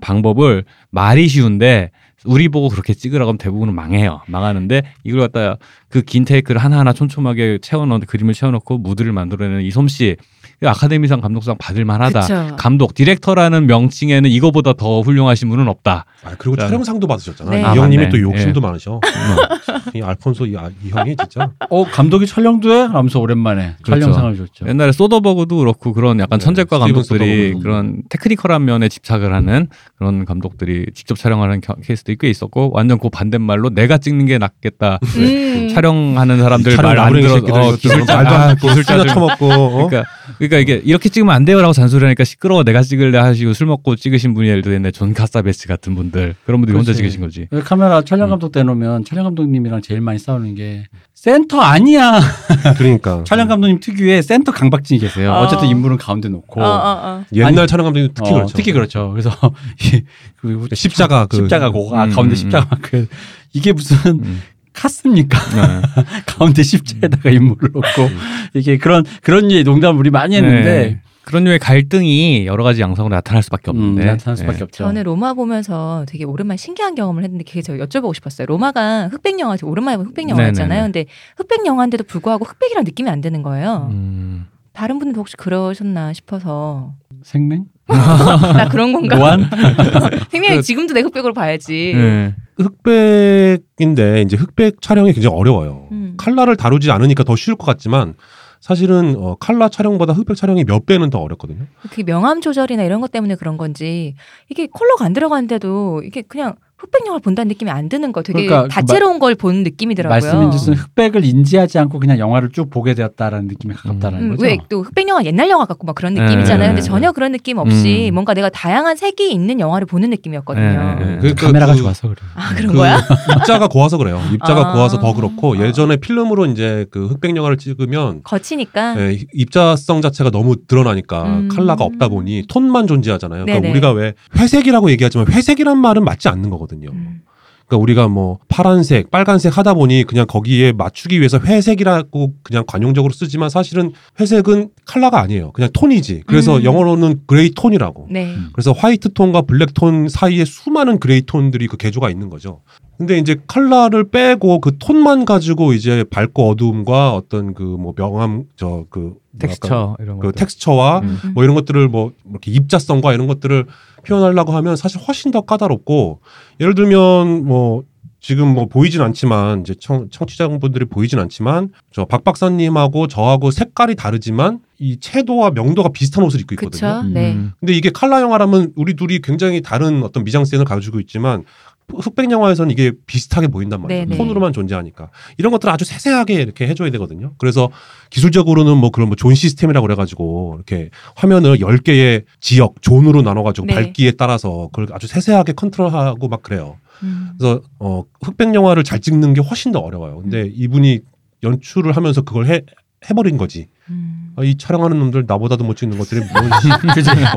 방법을 말이 쉬운데 우리 보고 그렇게 찍으라고 하면 대부분은 망해요. 망하는데 이걸 갖다 그 긴 테이크를 하나하나 촘촘하게 채워넣은 그림을 채워넣고 무드를 만들어내는 이 솜씨 이 아카데미상 감독상 받을 만하다. 그쵸. 감독 디렉터라는 명칭에는 이거보다 더 훌륭하신 분은 없다. 아, 그리고 자. 촬영상도 받으셨잖아요. 네. 이 아, 형님이 맞네. 또 욕심도 예. 많으셔. 이 알폰소 이, 아- 이 형이 진짜. 어 감독이 촬영도 해? 하면서 오랜만에 그렇죠. 촬영상을 줬죠. 옛날에 소더버그도 그렇고 그런 약간 네, 천재과 감독들이 소더버그. 그런 technical한 면에 집착을 하는 그런 감독들이 직접 촬영하는 겨- 케이스도 꽤 있었고 완전 그 반대말로 내가 찍는 게 낫겠다. 음. 촬영하는 사람들 말 안 들어 어, 기술자 아, 술이나 처먹고. 어? 그러니까 그러니까 이게 이렇게 찍으면 안 돼요라고 잔소리하니까 시끄러워 내가 찍을래 하시고 술 먹고 찍으신 분이 예를 들어 옛날에 존 카사베츠 같은 분들 그런 분들이 혼자 그렇지. 찍으신 거지. 그 카메라 음. 촬영 감독 대놓으면 촬영 감독님이랑 제일 많이 싸우는 게 센터 아니야. 그러니까. 촬영 감독님 특유의 센터 강박증이 계세요. 어. 어쨌든 인물은 가운데 놓고. 어, 어, 어. 옛날 아니, 촬영 감독님 특히 어, 그렇죠. 특히 그렇죠. 그래서 이- 그 십자가 그 십자가 고 아, 음, 가운데 음, 십자가 그 이게 무슨 음. 카스입니까? 네. 가운데 십자에다가 인물을 놓고 이게 그런 그런 예 농담을 우리 많이 했는데 네. 그런 류의 갈등이 여러 가지 양상으로 나타날 수밖에 음, 없는데 나타날 수밖에 네. 없죠. 저는 로마 보면서 되게 오랜만에 신기한 경험을 했는데 그게 저 여쭤보고 싶었어요. 로마가 흑백 영화, 오랜만에 본 흑백 영화였잖아요. 네네네. 근데 흑백 영화인데도 불구하고 흑백이란 느낌이 안 드는 거예요. 음. 다른 분들도 혹시 그러셨나 싶어서 생맹? 나 그런 건가? 노안? 생명이 그- 지금도 내 흑백으로 봐야지. 네. 흑백인데 이제 흑백 촬영이 굉장히 어려워요. 음. 칼라를 다루지 않으니까 더 쉬울 것 같지만 사실은 어, 칼라 촬영보다 흑백 촬영이 몇 배는 더 어렵거든요. 그게 명암 조절이나 이런 것 때문에 그런 건지 이게 컬러가 안 들어가는데도 이게 그냥 흑백 영화를 본다는 느낌이 안 드는 거 되게 그러니까 그 다채로운 걸본 느낌이더라고요. 말씀인 즉슨 흑백을 인지하지 않고 그냥 영화를 쭉 보게 되었다라는 느낌에 가깝다라는 음, 거죠. 왜 또 흑백 영화 옛날 영화 같고 막 그런 네, 느낌이잖아요. 근데 네, 전혀 그런 느낌 없이 음. 뭔가 내가 다양한 색이 있는 영화를 보는 느낌이었거든요. 네, 네, 네. 그- 카메라가 그- 좋아서 그래. 아 그런 그 거야? 입자가 고와서 그래요. 입자가 아. 고와서 더 그렇고 아. 예전에 필름으로 이제 그 흑백 영화를 찍으면 거치니까. 예, 입자성 자체가 너무 드러나니까 음. 칼라가 없다 보니 톤만 존재하잖아요. 그러니까 네네. 우리가 왜 회색이라고 얘기하지만 회색이란 말은 맞지 않는 거거든요. 음. 그러니까 우리가 뭐 파란색, 빨간색 하다 보니 그냥 거기에 맞추기 위해서 회색이라고 그냥 관용적으로 쓰지만 사실은 회색은 컬러가 아니에요. 그냥 톤이지. 그래서 음. 영어로는 gray tone이라고. 네. 그래서 white tone과 black tone 사이에 수많은 gray tone들이 그 계조가 있는 거죠. 근데 이제 컬러를 빼고 그 톤만 가지고 이제 밝고 어두움과 어떤 그 뭐 명암 저 그 텍스처 이런 그 거. 텍스처와 음, 음. 뭐 이런 것들을 뭐 이렇게 입자성과 이런 것들을 표현하려고 하면 사실 훨씬 더 까다롭고 예를 들면 뭐 지금 뭐 보이진 않지만 이제 청, 청취자분들이 보이진 않지만 저 박 박사님하고 저하고 색깔이 다르지만 이 채도와 명도가 비슷한 옷을 입고 있거든요. 그쵸. 네. 음. 근데 이게 칼라 영화라면 우리 둘이 굉장히 다른 어떤 미장센을 가지고 있지만 흑백 영화에서는 이게 비슷하게 보인단 말이에요. 네네. 톤으로만 존재하니까 이런 것들을 아주 세세하게 이렇게 해줘야 되거든요. 그래서 기술적으로는 뭐 그런 뭐 zone system이라고 그래가지고 이렇게 화면을 10개의 지역 zone으로 나눠가지고 네. 밝기에 따라서 그걸 아주 세세하게 컨트롤하고 막 그래요. 음. 그래서 어 흑백 영화를 잘 찍는 게 훨씬 더 어려워요. 근데 이분이 연출을 하면서 그걸 해 해버린 거지. 음. 아, 이 촬영하는 놈들 나보다도 못 찍는 것들이 뭐,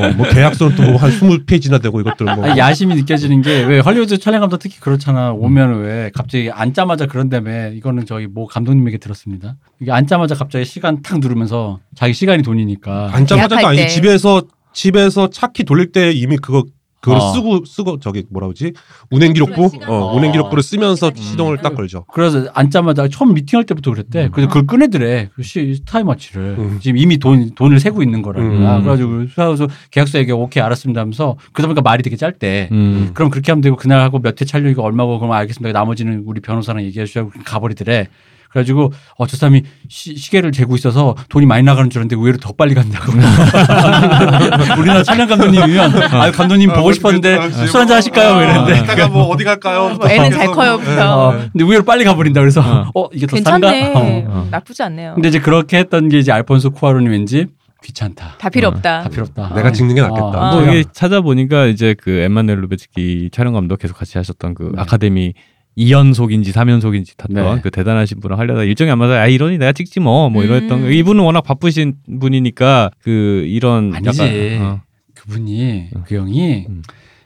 어, 뭐 계약서는 또한 20페이지나 되고 이것들 뭐 아니, 야심이 느껴지는 게 왜 헐리우드 촬영감독 특히 그렇잖아. 오면 왜 갑자기 앉자마자 그런다며 이거는 저기 뭐 감독님에게 들었습니다. 이게 앉자마자 갑자기 시간 탁 누르면서 자기 시간이 돈이니까 앉자마자도 때. 집에서 집에서 차키 돌릴 때 이미 그거 그걸 어. 쓰고 쓰고 저기 뭐라 그러지 운행 기록부. 어, 어. 운행 기록부를 쓰면서 음. 시동을 딱 걸죠. 그래서 앉자마자 처음 미팅할 때부터 그랬대. 그래서 그걸 꺼내더래. 그 시, 타임워치를. 음. 지금 이미 돈, 돈을 세고 있는 거라니까. 음. 그래가지고 그래서 계약서 얘기 오케이 알았습니다 하면서 그러다 보니까 말이 되게 짧대. 음. 그럼 그렇게 하면 되고 그날 하고 몇 회 촬영이고 얼마고 그러면 알겠습니다. 나머지는 우리 변호사랑 얘기해 주자고 가버리더래. 그래가지고 어 저 사람이 시, 시계를 재고 있어서 돈이 많이 나가는 줄 알았는데 의외로 더 빨리 간다고. 우리나라 촬영 감독님이면 아 감독님 보고 싶었는데 술 한잔 하실까요? 뭐 이랬는데 이따가 뭐 어디 갈까요? 뭐 애는 잘 커요 부터. 어, 근데 의외로 빨리 가버린다 그래서 어, 이게 더 괜찮네. 싼가? 어. 어. 나쁘지 않네요. 근데 이제 그렇게 했던 게 이제 알폰소 쿠아론이 왠지 귀찮다. 다 필요 어, 없다. 다 필요 없다. 내가 찍는 게 낫겠다. 어, 뭐 이게 찾아보니까 이제 그 엠마누엘 루베츠키 촬영 감독 계속 같이 하셨던 그 네. 아카데미 2연속인지 3연속인지 탔던 네. 그 대단하신 분을 하려다 일정이 안 맞아 아 이러니 내가 찍지 뭐뭐 이랬던 음. 거. 이분은 워낙 바쁘신 분이니까 그 이런 아니지. 약간, 어. 그분이 그 형이 음.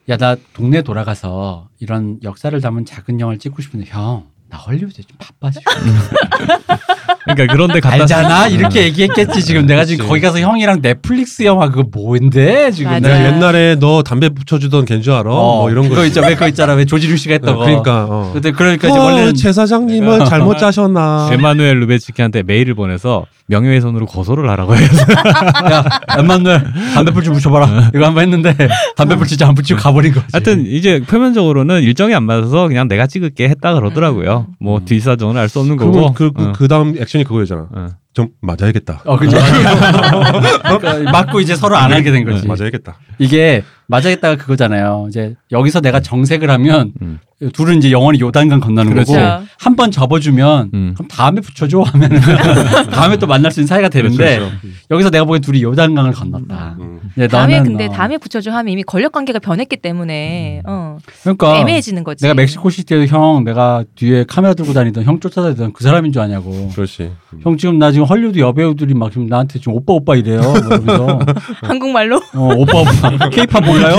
야나 동네 돌아가서 이런 역사를 담은 작은 영화를 찍고 싶은데 형 나 헐리우드에 좀 바빠 지금 그러니까 그런데 갔다 알잖아 음. 이렇게 얘기했겠지 지금 내가 지금. 거기 가서 형이랑 넷플릭스 영화 그거 뭔데 지금 맞아. 내가 네. 옛날에 너 담배 붙여주던 걘 줄 알아? 뭐 이런 거. 그거 있죠 왜 그거 있잖아 왜 조지루 씨가 했던 거 그러니까. 어. 근데 그러니까 이제 어, 원래는 제 사장님은 잘못 짜셨나? 에마누엘 루베츠키한테 메일을 보내서 명예훼손으로 고소를 하라고 해서 야 엠마누엘 담배불 좀 붙여봐라 이거 한번 했는데 담배불 진짜 안 붙이고 가버린 거지 하여튼 이제 표면적으로는 일정이 안 맞아서 그냥 내가 찍을게 했다 그러더라고요. 뭐 음. 뒷사정은 알 수 없는 거고. 그, 그, 어. 그 다음 액션 이 그거였잖아. 어. 좀 맞아야겠다. 어 그죠 그러니까 맞고 이제 서로 안 하게 된 거지 맞아야겠다. 이게 맞아야겠다가 그거잖아요. 이제 여기서 내가 정색을 하면 음. 둘은 이제 영원히 요단강 건너는 그렇지. 거고 그렇죠. 한번 접어주면 음. 그럼 다음에 붙여줘 하면 다음에 또 만날 수 있는 사이가 되는데 그렇죠. 여기서 내가 보기엔 둘이 요단강을 건넜다. 음. 이제 다음에 너는 근데 어. 다음에 붙여줘 하면 이미 권력 관계가 변했기 때문에 어, 그러니까 애매해지는 거지. 내가 멕시코 시티에도 형 내가 뒤에 카메라 들고 다니던 형 쫓아다니던 그 사람인 줄 아냐고. 그렇지. 형 지금 나 지금 헐리우드 여배우들이 막 지금 나한테 지금 오빠 오빠 이래요. 뭐 이러면서 한국말로 어, 오빠 오빠 케이팝 몰라요?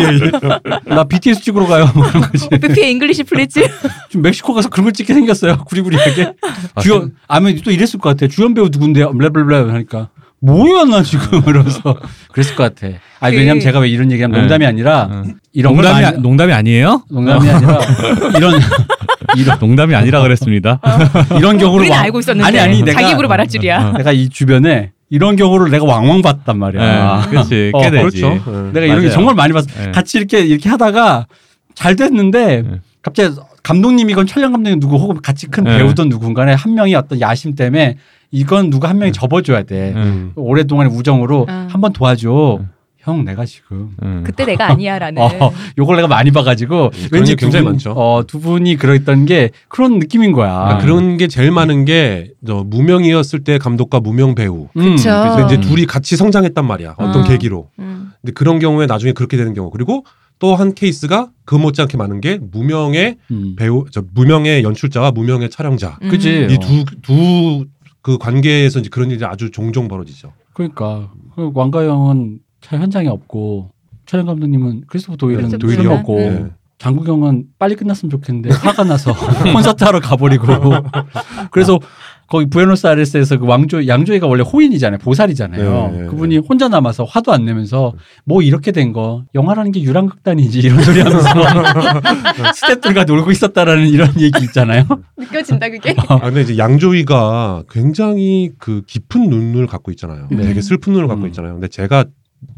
나 BTS 찍으러 가요. 뭐 그런 거지. BP의 English please. 지금 멕시코 가서 그런 걸 찍게 생겼어요. 구리구리하게. 주연 아면 또 이랬을 것 같아. 주연 배우 누군데요? blah blah 하니까 뭐야 나 지금 이러면서 그랬을 것 같아. 아 그- 왜냐면 제가 왜 이런 얘기하면 네. 농담이 아니라 어. 이런 걸 농담이 많이- 아- 농담이 아니에요? 농담이 아니라 이런 이런 농담이 아니라 그랬습니다. 이런 경우를 우리는 왕- 알고 있었는데 아니 아니 내가 자기 입으로 말할 줄이야. 내가 이 주변에 이런 경우를 내가 왕왕 봤단 말이야. 네, 그렇지. 어. 그렇죠. 네. 내가 이런 게 맞아요. 정말 많이 봤어. 네. 같이 이렇게 이렇게 하다가 잘 됐는데 네. 갑자기 감독님이건 촬영 감독님 누구 혹은 같이 큰 네. 배우든 누군가에 한 명이 어떤 야심 때문에 이건 누가 한 명이 접어줘야 돼. 음. 오랫동안의 우정으로 아. 한번 도와줘. 형 내가 지금 음. 그때 내가 아니야라는. 어, 요걸 내가 많이 봐가지고 그런 왠지 게 굉장히 두 분, 많죠. 어, 두 분이 그랬던 게 그런 느낌인 거야. 그러니까 그런 게 제일 많은 게 저 무명이었을 때 감독과 무명 배우. 음, 그쵸. 그래서 이제 음. 둘이 같이 성장했단 말이야. 어떤 어. 계기로. 음. 근데 그런 경우에 나중에 그렇게 되는 경우. 그리고 또 한 케이스가 그 못지않게 많은 게 무명의 음. 배우, 저 무명의 연출자와 무명의 촬영자. 음. 그치. 이 두 두 그 관계에서 이제 그런 일이 아주 종종 벌어지죠. 그러니까 그 왕가위는 차 현장에 없고 촬영 감독님은 크리스토프 도일은 도일이 도일은? 없고 음. 네. 장국영은 빨리 끝났으면 좋겠는데 화가 나서 콘서트 하러 가버리고 그래서 거기 부에노스아이레스에서 그 왕조 양조위가 원래 호인이잖아요 보살이잖아요 네, 네, 그분이 혼자 남아서 화도 안 내면서 뭐 이렇게 된 거 영화라는 게 유랑극단이지 이런 소리 하면서 스태프들과 놀고 있었다라는 이런 얘기 있잖아요 느껴진다 그게. 아, 근데 이제 양조위가 굉장히 그 깊은 눈을 갖고 있잖아요. 네. 되게 슬픈 눈을 갖고 음. 있잖아요. 근데 제가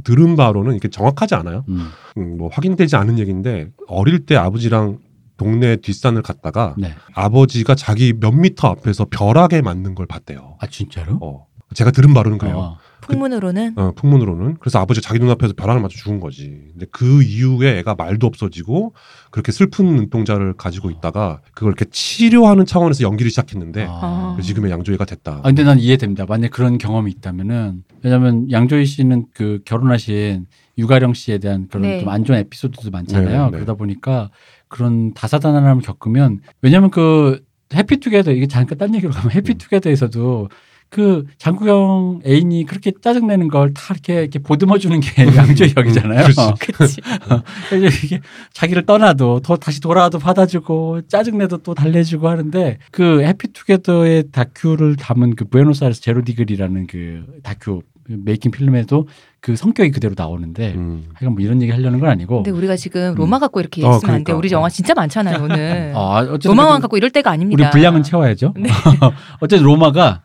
들은 바로는 이렇게 정확하지 않아요. 음, 음, 뭐 확인되지 않은 얘기인데 어릴 때 아버지랑 동네 뒷산을 갔다가 네. 아버지가 자기 몇 미터 앞에서 벼락에 맞는 걸 봤대요. 아 진짜로? 어. 제가 들은 바로는 그래요. 어. 풍문으로는 어, 풍문으로는 그래서 아버지가 자기 눈앞에서 벼락을 맞아 죽은 거지. 근데 그 이후에 애가 말도 없어지고 그렇게 슬픈 눈동자를 가지고 있다가 그걸 이렇게 치료하는 차원에서 연기를 시작했는데 아. 지금의 양조위가 됐다. 아 근데 난 이해됩니다. 만약 그런 경험이 있다면은 왜냐하면 양조희 씨는 그 결혼하신 유가령 씨에 대한 그런 네. 좀안 좋은 에피소드도 많잖아요. 네, 네. 그러다 보니까 그런 다사다난함을 겪으면 왜냐하면 그 해피투게더 이게 잠깐 딴 얘기로 가면 해피투게더에서도 그 장국영 애인이 그렇게 짜증내는 걸 다 이렇게, 이렇게 보듬어 주는 게 양조위 역이잖아요. 그치. 그래서 이게 자기를 떠나도 더 다시 돌아와도 받아주고 짜증내도 또 달래주고 하는데 그 해피투게더의 다큐를 담은 그 부에노스아이레스 제로 디그리라는 그 다큐 메이킹 필름에도 그 성격이 그대로 나오는데 음. 하여간 뭐 이런 얘기 하려는 건 아니고 근데 우리가 지금 음. 로마 갖고 이렇게 어, 있으면 안 돼. 그러니까. 우리 영화 진짜 많잖아요 오늘. 아, 그래도 갖고 이럴 때가 아닙니다. 우리 분량은 채워야죠. 네. 어쨌든 로마가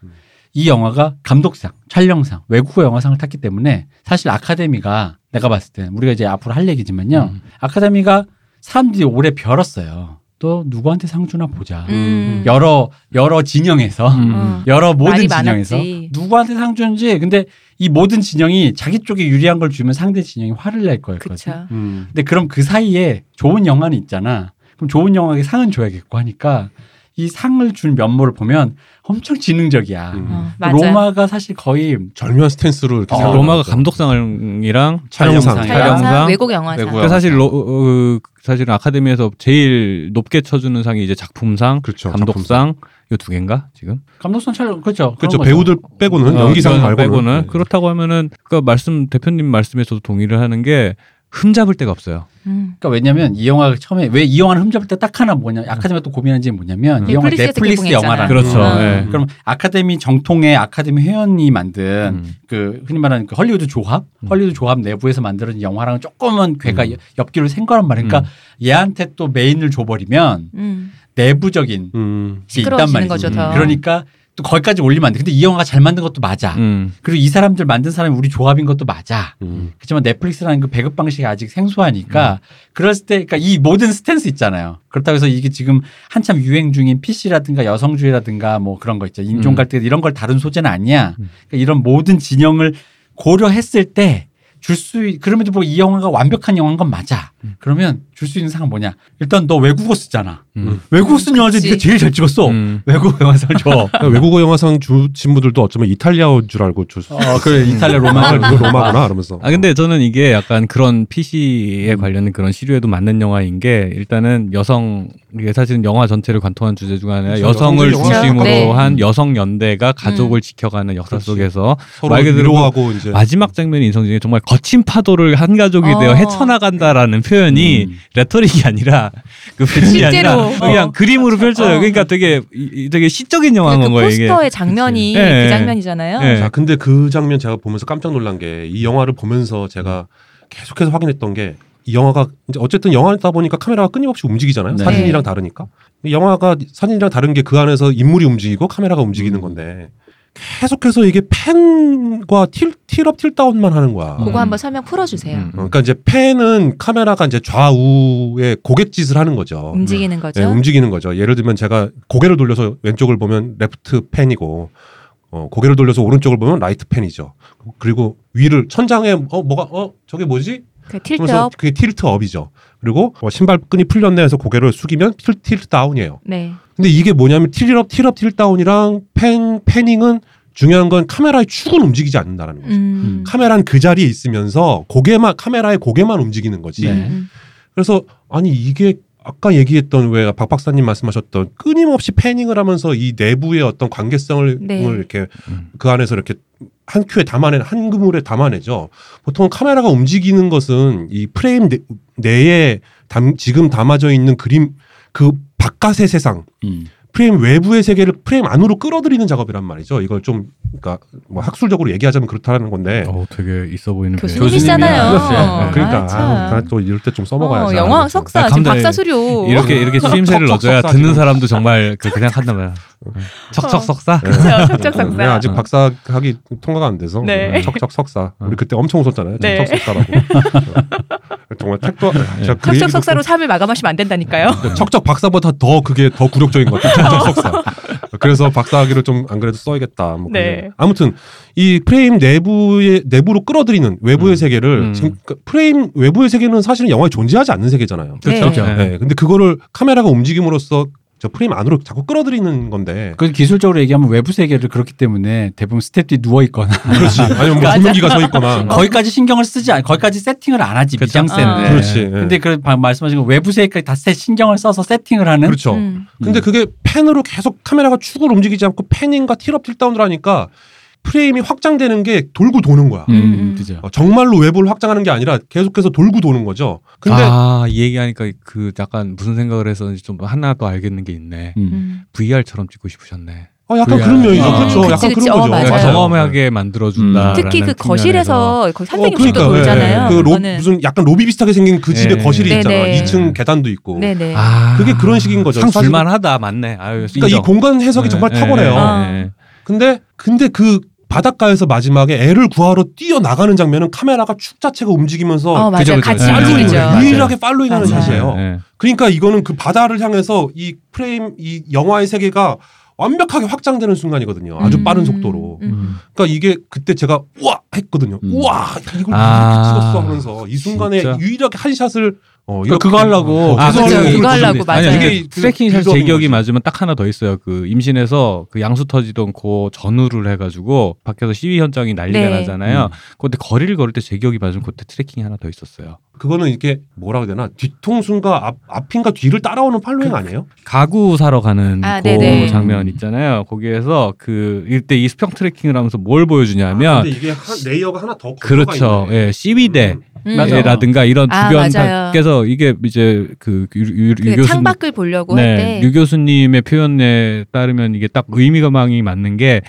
이 영화가 감독상, 촬영상, 외국어 영화상을 탔기 때문에 사실 아카데미가 내가 봤을 때 우리가 이제 앞으로 할 얘기지만요. 음. 아카데미가 사람들이 오래 벼렀어요. 또 누구한테 상 주나 보자. 음. 여러 여러 진영에서 음. 어. 여러 모든 진영에서 많았지. 누구한테 상 주는지 근데 이 모든 진영이 자기 쪽에 유리한 걸 주면 상대 진영이 화를 낼 거였거든. 음. 근데 그럼 그 사이에 좋은 영화는 있잖아. 그럼 좋은 영화에 상은 줘야겠고 하니까 이 상을 준 면모를 보면 엄청 지능적이야. 음. 어, 맞아. 로마가 사실 거의 절묘한 스탠스로 이렇게 어, 로마가. 감독상이랑 촬영상. 촬영상. 외국 영화상. 그러니까 사실 로, 어, 사실은 아카데미에서 제일 높게 쳐주는 상이 이제 작품상, 그렇죠. 감독상 요두 개인가 지금? 감독상 촬영 그렇죠. 그렇죠. 배우들 빼고는 어, 연기상 말고는 빼고는 네. 그렇다고 하면은 그 말씀 대표님 말씀에서도 동의를 하는 게 흠잡을 데가 없어요. 음. 그러니까 왜냐면 이 영화가 처음에 왜 이 영화는 흠잡을 때 딱 하나 뭐냐 아카데미가 또 고민한 게 뭐냐면 이 영화 넷플릭스. 영화라는 그렇죠. 음. 그럼 아카데미 정통의 아카데미 회원이 만든 음. 그 흔히 말하는 그 헐리우드 조합, 음. 헐리우드 조합 내부에서 만들어진 영화랑은 조금은 괴가 음. 옆길로 생 거란 말이에요. 그러니까 얘한테 또 메인을 줘버리면 음. 내부적인 음. 게 있단 시끄러워지는 말이지. 거죠, 더. 그러니까 또 거기까지 올리면 안 돼. 근데 이 영화가 잘 만든 것도 맞아. 음. 그리고 이 사람들 만든 사람이 우리 조합인 것도 맞아. 음. 그렇지만 넷플릭스라는 그 배급 방식이 아직 생소하니까 그랬을 때 그러니까 이 모든 스탠스 있잖아요. 그렇다고 해서 이게 지금 한참 유행 중인 PC라든가 여성주의라든가 뭐 그런 거 있죠. 인종 음. 갈등 이런 걸 다룬 소재는 아니야. 음. 그러니까 이런 모든 진영을 고려했을 때 줄수 그럼에도 뭐이 영화가 완벽한 영화인 건 맞아. 음. 그러면 줄 수 있는 상은 뭐냐? 일단 너 외국어 쓰잖아. 음. 외국어 쓴 영화 중에 그치. 네가 제일 잘 찍었어. 음. 외국어 영화상 줘. 외국어 영화상 주신 분들도 어쩌면 이탈리아어인 줄 알고 줬어. 어, 그래 이탈리아 로마 아, 이거 로마구나 이러면서. 아 근데 저는 이게 약간 그런 PC에 음. 관련된 그런 시류에도 맞는 영화인 게 일단은 여성 이게 사실은 영화 전체를 관통한 주제 중 하나가 그렇죠. 여성을. 중심으로 네. 한 여성 연대가 가족을 지켜가는 역사 그렇지. 속에서 서로 말 그대로 위로하고 이제 마지막 장면이 인상적인 게 정말 거친 파도를 한 가족이 어. 되어 헤쳐나간다라는 표현이 음. 레토릭이 아니라 그 표현이 아니라. 그냥 어. 그림으로 펼쳐요. 어. 그러니까 되게 이- 되게 시적인 영화인 그 거예요 이게. 포스터의 장면이 그치. 예, 그 예. 장면이잖아요. 예. 자, 근데 그 장면 제가 보면서 깜짝 놀란 게 이 영화를 보면서 제가 계속해서 확인했던 게 이 영화가 이제 어쨌든 영화다 보니까 카메라가 끊임없이 움직이잖아요. 네. 사진이랑 다르니까. 이 영화가 사진이랑 다른 게 그 안에서 인물이 움직이고 카메라가 움직이는 음. 건데 계속해서 이게 펜과 틸, 틸업 틸다운만 하는 거야. 그거 음. 한번 설명 풀어주세요. 음. 어, 그러니까 이제 pan은 카메라가 이제 좌우에 고갯짓을 하는 거죠. 움직이는 거죠. 네, 움직이는 거죠. 예를 들면 제가 고개를 돌려서 왼쪽을 보면 left pan이고 어, 고개를 돌려서 오른쪽을 보면 right pan이죠. 그리고 위를 천장에 어 뭐가 어 저게 뭐지? 그 tilt up. 그게 tilt up이죠. 그리고 어, 신발끈이 풀렸네 해서 고개를 숙이면 틸, tilt down이에요. 네. 근데 이게 뭐냐면 틸업, 틸업, 틸 다운이랑 펜, 패닝은 중요한 건 카메라의 축은 움직이지 않는다라는 거죠. 음. 카메라는 그 자리에 있으면서 고개만 카메라의 고개만 움직이는 거지. 네. 음. 그래서 아니 이게 아까 얘기했던 왜 박 박사님 말씀하셨던 끊임없이 panning을 하면서 이 내부의 어떤 관계성을 네. 이렇게 음. 그 안에서 이렇게 한 큐에 담아내 한 그물에 담아내죠. 보통 카메라가 움직이는 것은 이 프레임 내, 내에 담, 지금 담아져 있는 그림 그 바깥의 세상 음. 프레임 외부의 세계를 프레임 안으로 끌어들이는 작업이란 말이죠. 이걸 좀 그러니까 뭐 학술적으로 얘기하자면 그렇다는 건데. 어, 되게 있어 보이는 교수님이시잖아요. 교수님이 아, 그러니까 참. 아, 나또 이럴 때 좀 써먹어야지. 어, 영화 알아서. 석사 아. 박사 수료. 이렇게 이렇게 추임새를 척척 넣어줘야 듣는. 사람도 정말 그 그냥 한단 말이야. 척척 석사. 네. 그렇죠. 척척 석사. 네, 아직 박사 학위 통과가 안 돼서 네. 척척 석사. 우리 그때 엄청 웃었잖아요. 네. 척척 석사라고. 어, 정말 택도 그 척척 얘기도 석사로 삶을 마감하시면 안 된다니까요. 좀- 척척 박사보다 더 그게 더 굴욕적인 것 같아요. 척척 석사. 그래서 박사 학위를 좀 안 그래도 써야겠다. 뭐 네. 아무튼 이 프레임 내부의 내부로 끌어들이는 외부의 음. 세계를 음. 지금 그 프레임 외부의 세계는 사실은 영화에 존재하지 않는 세계잖아요. 그렇죠. 네. 네. 근데 그거를 카메라가 움직임으로써 저 프레임 안으로 자꾸 끌어들이는 건데. 그 기술적으로 얘기하면 외부 세계를 그렇기 때문에 대부분 스탭들이 누워 있거나 그렇지. 아니면 뭐. 조명기가 서 있거나. 거기까지 신경을 쓰지 않, 거기까지 세팅을 안 하지 그쵸. 미장센데. 아. 그렇지. 예. 근데 그 방- 말씀하신 거 외부 세계까지 다 세- 신경을 써서 세팅을 하는. 그렇죠. 음. 근데 그게 펜으로 계속 카메라가 축을 움직이지 않고 패닝과 틸업 틸다운을 하니까 프레임이 확장되는 게 돌고 도는 거야. 음, 음. 그죠. 어, 정말로 외부를 확장하는 게 아니라 계속해서 돌고 도는 거죠. 근데 아, 이 얘기하니까 그 약간 무슨 생각을 했었는지 좀 하나 더 알겠는 게 있네. 음. 음. VR처럼 찍고 싶으셨네. 어, 약간 VR. 그런 면이죠. 아. 그렇죠. 그치, 약간 그치. 그런 어, 거죠. 맞아요. 네. 경험하게 만들어준다. 특히 그 거실에서 거기 산등이 어, 어, 돌잖아요. 그 로, 그거는. 무슨 약간 로비 비슷하게 생긴 그 집에 네. 거실이 있잖아. 네네. 2층 계단도 있고. 네네. 아, 그게 그런 식인 거죠. 참 사실- 줄만하다, 맞네. 아유, 그러니까 이 인정. 공간 해석이 네, 정말 네, 탁월해요. 아. 네, 네. 근데 근데 그 바닷가에서 마지막에 애를 구하러 뛰어 나가는 장면은 카메라가 축 자체가 움직이면서 어, 맞아요. 그죠. 같이 네. 움직이죠. 팔로잉, 유일하게 팔로잉하는. 샷이에요. 네, 네. 그러니까 이거는 그 바다를 향해서 이 프레임 이 영화의 세계가 완벽하게 확장되는 순간이거든요. 아주 음. 빠른 속도로. 음. 그러니까 이게 그때 제가 우와 했거든요. 음. 우와 이걸 아, 이렇게 찍었어 하면서 이 순간에 진짜? 유일하게 한 shot을 어, 그거 그거 하려고. 어, 아, 그거 그거 그걸 하려고, 아니, 맞아요. 이게 그 tracking shot 제 기억이. 맞으면 딱 하나 더 있어요. 그 임신에서 그 양수 터지던 그 전후를 해가지고 밖에서 시위 현장이 난리가 네. 나잖아요. 음. 근데 거리를 걸을 때 제 기억이 맞으면 그때 tracking이 하나 더 있었어요. 그거는 이게 뭐라 그래야 되나 뒤통수인가 앞, 앞인가 뒤를 따라오는 following 아니에요? 가구 사러 가는 아, 그 네네. 장면 있잖아요. 거기에서 그 이때 이 수평 tracking을 하면서 뭘 보여주냐면 아, 근데 이게 한, layer가 하나 더 그렇죠. 예, 시위대 음. 라든가 이런 아, 주변. 밖에서 이게 이제 그 유, 유, 그유 교수 창밖을 보려고 할 네, 때. 유 교수님의 표현에 따르면 이게 딱 의미가 많이 맞는 게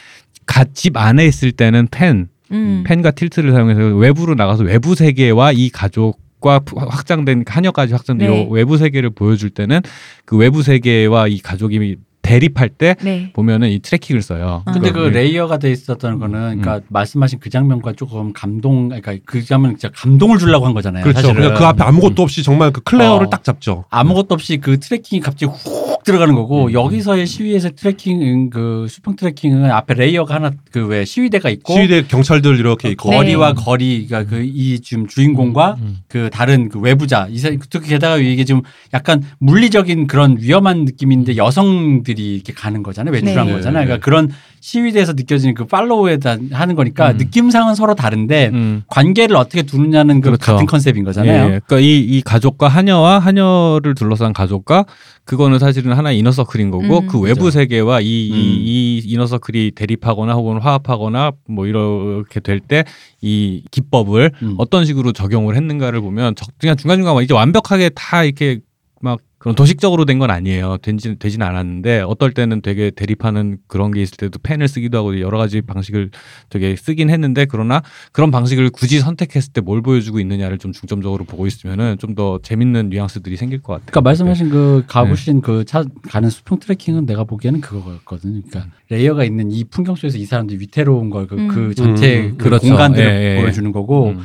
딱 집 안에 있을 때는 pan, 음. pan과 tilt를 사용해서 외부로 나가서 외부 세계와 이 가족 과 확장된 하녀까지 확장된 네. 요 외부 세계를 보여줄 때는 그 외부 세계와 이 가족이 대립할 때 네. 보면은 이 tracking을 써요. 아. 근데 그 그러니까 layer가 돼 있었던 거는 음. 그러니까 말씀하신 그 장면과 조금 감동 그러니까 그 장면 진짜 감동을 주려고 한 거잖아요. 그렇죠. 사실은. 그냥 그 앞에 아무것도 없이 정말 그 클레오를 어. 딱 잡죠. 아무것도 없이 그 tracking이 갑자기 훅 들어가는 거고 음. 여기서의 시위에서 tracking 그 수평 tracking은 앞에 layer가 하나 그 왜 시위대가 있고 시위대 경찰들 이렇게 있고 네. 거리와 거리가 그 이 지금 주인공과 음. 그 다른 그 외부자 이세 특히 게다가 이게 좀 약간 물리적인 그런 위험한 느낌인데 여성들이 이렇게 가는 거잖아요 외출한 네. 거잖아요 네, 그러니까 그런 시위대에서 느껴지는 그 팔로우에 다 하는 거니까 음. 느낌상은 서로 다른데 음. 관계를 어떻게 두느냐는 그 그렇죠. 같은 컨셉인 거잖아요. 예, 예. 그러니까 이, 이 가족과 하녀와 하녀를 둘러싼 가족과 그거는 사실은 하나의 이너서클인 거고 음. 그 외부 그죠. 세계와 이, 음. 이, 이 이너서클이 대립하거나 혹은 화합하거나 뭐 이렇게 될 때 이 기법을 음. 어떤 식으로 적용을 했는가를 보면 적- 그냥 중간중간 이제 완벽하게 다 이렇게 막 그런 도식적으로 된 건 아니에요. 되진, 되진 않았는데 어떨 때는 되게 대립하는 그런 게 있을 때도 pan을 쓰기도 하고 여러 가지 방식을 되게 쓰긴 했는데 그러나 그런 방식을 굳이 선택했을 때 뭘 보여주고 있느냐를 좀 중점적으로 보고 있으면은 좀 더 재밌는 뉘앙스들이 생길 것 같아요. 그러니까 말씀하신 그 네. 가보신 그차 가는 수평 tracking은 내가 보기에는 그거였거든요. 그러니까 layer가 있는 이 풍경 속에서 이 사람들이 위태로운 걸 그 음. 그 전체 음, 음. 그 그렇죠. 공간들을 예, 예, 예. 보여주는 거고 음.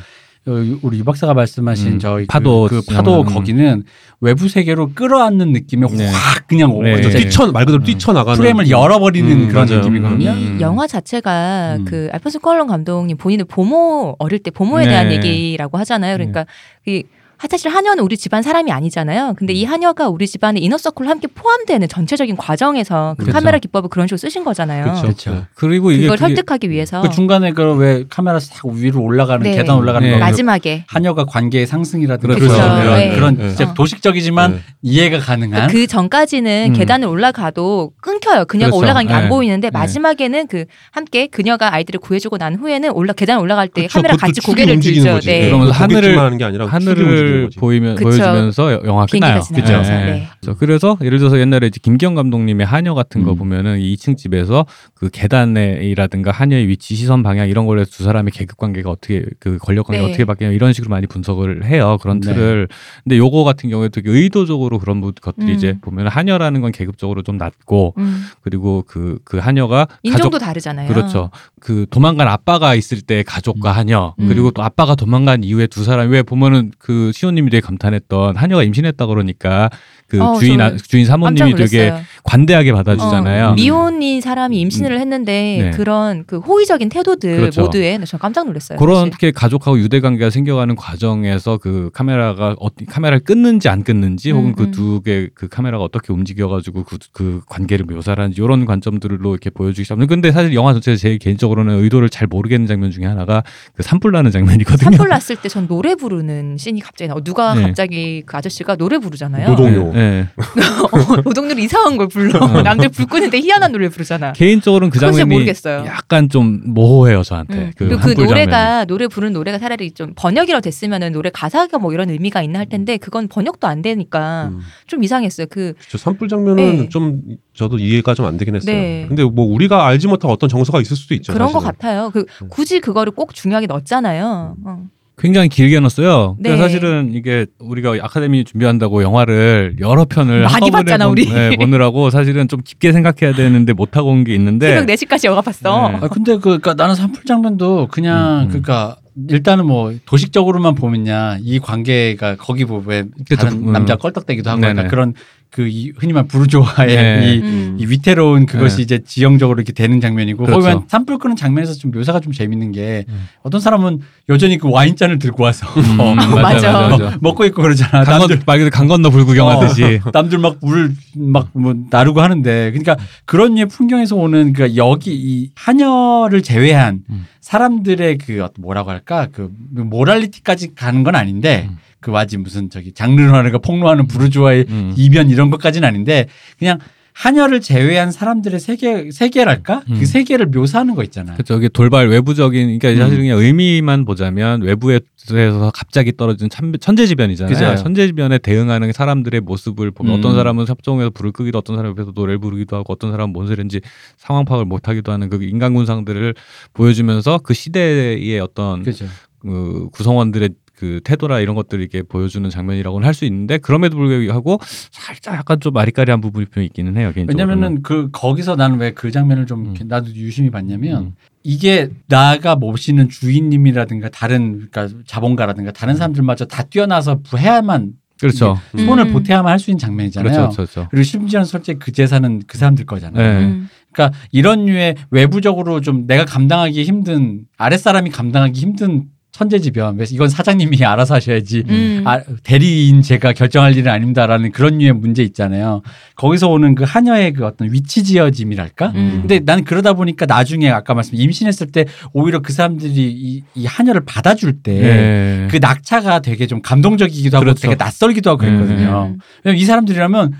어, 우리 유 박사가 말씀하신 음, 저희 그- 파도 그, 파도 음. 거기는 외부 세계로 끌어안는 느낌이 네. 확 그냥 네. 어, 그렇죠. 이제 뛰쳐 말 그대로 음. 뛰쳐 나가는 프레임을 열어버리는 음, 그런 맞아요. 느낌이거든요. 음. 이 영화 자체가 음. 그 알폰소 컬런 감독님 본인의 보모 어릴 때 보모에 네. 대한 얘기라고 하잖아요. 그러니까 이 사실 하녀는 우리 집안 사람이 아니잖아요. 근데 이 하녀가 우리 집안의 이너서클로 함께 포함되는 전체적인 과정에서 그 그쵸. 카메라 기법을 그런 식으로 쓰신 거잖아요. 그렇죠. 그렇죠. 네. 그리고 이게 그걸 설득하기 위해서 그 중간에 그 왜 카메라 싹 위로 올라가는 네. 계단 올라가는 네. 거 마지막에 한여가 관계의 상승이라든가 그렇죠. 그런, 그런, 네. 그런 네. 진짜 어. 도식적이지만 네. 이해가 가능한 그 전까지는 음. 계단을 올라가도 끊겨요. 그녀가 그렇죠. 올라간 게안 네. 보이는데 네. 마지막에는 그 함께 그녀가 아이들을 구해주고 난 후에는 올라 계단 올라갈 때 그렇죠. 카메라 같이 고개를 들죠. 네. 그러면서 하늘을- 하는 게 아니라 하늘을 거지. 보이면 그쵸. 보여주면서 여- 영화 끝나요. 지나가면서. 그죠? 네. 그래서 그래서 예를 들어서 옛날에 이제 김기영 감독님의 하녀 같은 거 음. 보면은 2층 집에서 그 계단이라든가 하녀의 위치, 시선 방향 이런 걸로 해서 두 사람의 계급 관계가 어떻게 그 권력 관계가 네. 어떻게 바뀌냐 이런 식으로 많이 분석을 해요. 그런 네. 틀을. 근데 요거 같은 경우에 되게 의도적으로 그런 부- 것들이 음. 이제 보면 하녀라는 건 계급적으로 좀 낮고 음. 그리고 그그 하녀가 인종도 가족 다르잖아요. 그렇죠. 그 도망간 아빠가 있을 때 가족과 하녀 음. 그리고 또 아빠가 도망간 이후에 두 사람 왜 보면은 그 시호님이 되게 감탄했던 하녀가 임신했다 그러니까 그 어, 주인 저 아, 주인 사모님이 되게. 관대하게 받아주잖아요. 어, 미혼인 사람이 임신을 했는데 네. 그런 그 호의적인 태도들 그렇죠. 모두에 저 깜짝 놀랐어요. 그렇게 가족하고 유대 관계가 생겨가는 과정에서 그 카메라가 어, 카메라를 끊는지 안 끊는지 혹은 음, 그두개그 카메라가 어떻게 움직여가지고 그, 그 관계를 묘사하는지 이런 관점들로 이렇게 보여주기 시작합니다. 근데 사실 영화 전체에서 제 개인적으로는 의도를 잘 모르겠는 장면 중에 하나가 그 산불 나는 장면이거든요. 산불 났을 때 전 노래 부르는 씬이 갑자기 나와. 누가 네. 갑자기 그 아저씨가 노래 부르잖아요. 노동요. 네, 네. 어, 노동요로 이상한 걸 불러. 어. 남들 불 끄는데 희한한 노래를 부르잖아. 개인적으로는 그 장면이 모르겠어요. 약간 좀 모호해요 저한테. 음. 그그 노래가. 노래 부르는 노래가 차라리 좀 번역이라고 됐으면은 노래 가사가 뭐 이런 의미가 있나 할 텐데 그건 번역도 안 되니까 음. 좀 이상했어요. 그 그렇죠. 산불 장면은 네. 좀 저도 이해가 좀 안 되긴 했어요. 네. 근데 뭐 우리가 알지 못한 어떤 정서가 있을 수도 있죠. 그런 것 사실은. 같아요. 그 음. 굳이 그거를 꼭 중요하게 넣었잖아요. 어. 굉장히 길게 넣었어요. 네. 그래서 사실은 이게 우리가 아카데미 준비한다고 영화를 여러 편을 많이 봤잖아, 본- 우리. 네, 보느라고 사실은 좀 깊게 생각해야 되는데 못 하고 온 게 있는데 새벽 4시까지 영화 봤어. 네. 아 근데 그 그러니까 나는 산불 장면도 그냥 음, 음. 그러니까 일단은 뭐 도식적으로만 보면야 이 관계가 거기 그쵸, 다른 음. 남자 껄떡대기도 하고. 약간 그런 그 이 흔히 말 부르조아의 네. 이, 음. 이 위태로운 그것이 네. 이제 지형적으로 이렇게 되는 장면이고 그렇죠. 거기 만 산불 끄는 장면에서 좀 묘사가 좀 재밌는 게 음. 어떤 사람은 여전히 그 와인잔을 들고 와서 음, 어, 맞아, 맞아. 맞아, 맞아. 먹고 있고 그러잖아. 강 남들 건, 말 그대로 강 건너 불구경하듯이 어, 남들 막 물 막 뭐 나르고 하는데 그러니까 그런 류의 풍경에서 오는 그 여기 이 하녀를 제외한 음. 사람들의 그 어떤 뭐라고 할까 그 모랄리티까지 가는 건 아닌데 음. 그 와지 무슨 저기 장르하는가 폭로하는 부르주아의 음. 이변 이런 것까지는 아닌데 그냥 하녀를 제외한 사람들의 세계 세계랄까 음. 그 세계를 묘사하는 거 있잖아. 그렇죠. 이게 돌발 외부적인 그러니까 음. 사실 그냥 의미만 보자면 외부에서 갑자기 떨어진 참- 천재지변이잖아요. 그죠. 천재지변에 대응하는 사람들의 모습을 보면 음. 어떤 사람은 협정에서 불을 끄기도 어떤 사람은 옆에서 노래를 부르기도 하고 어떤 사람은 뭔 소리인지 상황 파악을 못 하기도 하는 그 인간 군상들을 보여주면서 그 시대의 어떤 그죠. 그 구성원들의 그 태도라 이런 것들을 이렇게 보여주는 장면이라고는 할 수 있는데 그럼에도 불구하고 살짝 약간 좀 아리까리한 부분이 좀 있기는 해요. 개인적으로. 왜냐면은 그 거기서 나는 왜 그 장면을 좀 음. 나도 유심히 봤냐면 음. 이게 나가 모시는 주인님이라든가 다른 그러니까 자본가라든가 다른 사람들마저 다 뛰어나서 부해야만 그렇죠. 음. 손을 보태야만 할 수 있는 장면이잖아요. 그렇죠, 그렇죠, 그렇죠. 그리고 심지어는 솔직히 그 재산은 그 사람들 거잖아요. 네. 음. 그러니까 이런 류의 외부적으로 좀 내가 감당하기 힘든 아랫사람이 감당하기 힘든 천재지변. 그래서 이건 사장님이 알아서 하셔야지. 음. 아, 대리인 제가 결정할 일은 아닙니다라는 그런 류의 문제 있잖아요. 거기서 오는 그 하녀의 그 어떤 위치 지어짐이랄까? 음. 근데 난 그러다 보니까 나중에 아까 말씀 임신했을 때 오히려 그 사람들이 이, 이 하녀를 받아줄 때 네. 그 낙차가 되게 좀 감동적이기도 하고 그렇죠. 되게 낯설기도 하고 그랬거든요. 음. 왜냐면 이 사람들이라면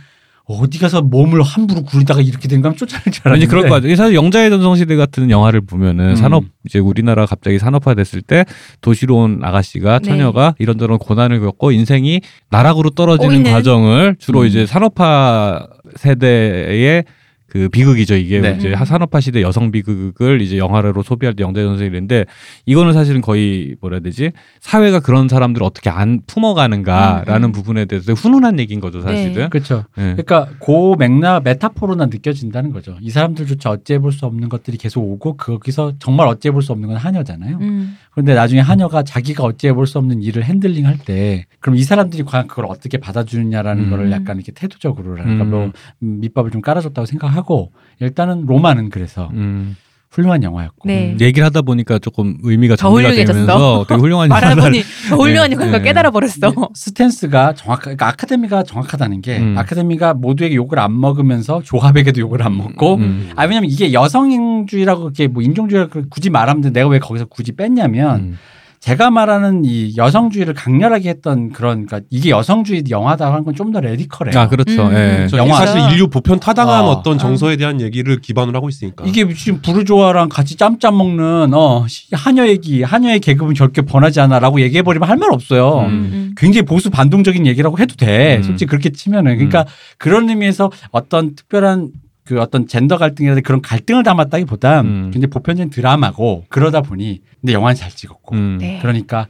어디 가서 몸을 함부로 굴리다가 이렇게 된 거면 쫓아낼 줄 알았는데 왠지 그럴 것 같아요. 사실 영자의 전성시대 같은 영화를 보면은 음. 산업 이제 우리나라 갑자기 산업화됐을 때 도시로 온 아가씨가 네. 처녀가 이런저런 고난을 겪고 인생이 나락으로 떨어지는 꼬이는. 과정을 주로 음. 이제 산업화 세대의 그 비극이죠 이게 네. 이제 산업화 시대 여성 비극을 이제 영화로 소비할 때 영재 전생이랬는데 이거는 사실은 거의 뭐라 해야 되지 사회가 그런 사람들을 어떻게 안 품어가는가라는 음, 음. 부분에 대해서 훈훈한 얘기인 거죠 사실은. 그렇죠. 네. 그러니까 고 맥락 메타포로나 느껴진다는 거죠. 이 사람들조차 어찌해 볼 수 없는 것들이 계속 오고 거기서 정말 어찌해 볼 수 없는 건 하녀잖아요. 음. 그런데 나중에 하녀가 자기가 어찌해 볼 수 없는 일을 핸들링 할 때 그럼 이 사람들이 과연 그걸 어떻게 받아주느냐라는 음. 거를 약간 이렇게 태도적으로랄까 음. 뭐 음, 밑밥을 좀 깔아줬다고 생각하 고 일단은 로마는 그래서 음. 훌륭한 영화였고 네. 얘기를 하다 보니까 조금 의미가 더 정리가 훌륭해졌어. 되면서 되게 훌륭한 영화를 말하보니 더 훌륭한 네, 영화가 네. 깨달아 버렸어. 스탠스가 정확, 그러니까 아카데미가 정확하다는 게 음. 아카데미가 모두에게 욕을 안 먹으면서 조합에게도 욕을 안 먹고 음. 아 왜냐면 이게 여성주의라고 그렇게 뭐 인종주의라고 굳이 말하면 내가 왜 거기서 굳이 뺐냐면 음. 제가 말하는 이 여성주의를 강렬하게 했던 그런 그러니까 이게 여성주의 영화다 하는 건 좀 더 레디컬해요. 아 그렇죠. 음, 예. 음. 영화. 사실 인류 보편 타당한 어. 어. 떤 정서에 대한 얘기를 기반으로 하고 있으니까. 이게 지금 부르조아랑 같이 짬짬 먹는 어 시- 하녀 얘기, 하녀의 계급은 절대 번하지 않아라고 얘기해 버리면 할 말 없어요. 음. 음. 굉장히 보수 반동적인 얘기라고 해도 돼. 음. 솔직히 그렇게 치면은 그러니까 그런 의미에서 어떤 특별한 그 어떤 젠더 갈등이라든지 그런 갈등을 담았다기보다 음. 굉장히 보편적인 드라마고 그러다 보니 근데 영화는 잘 찍었고 음. 네. 그러니까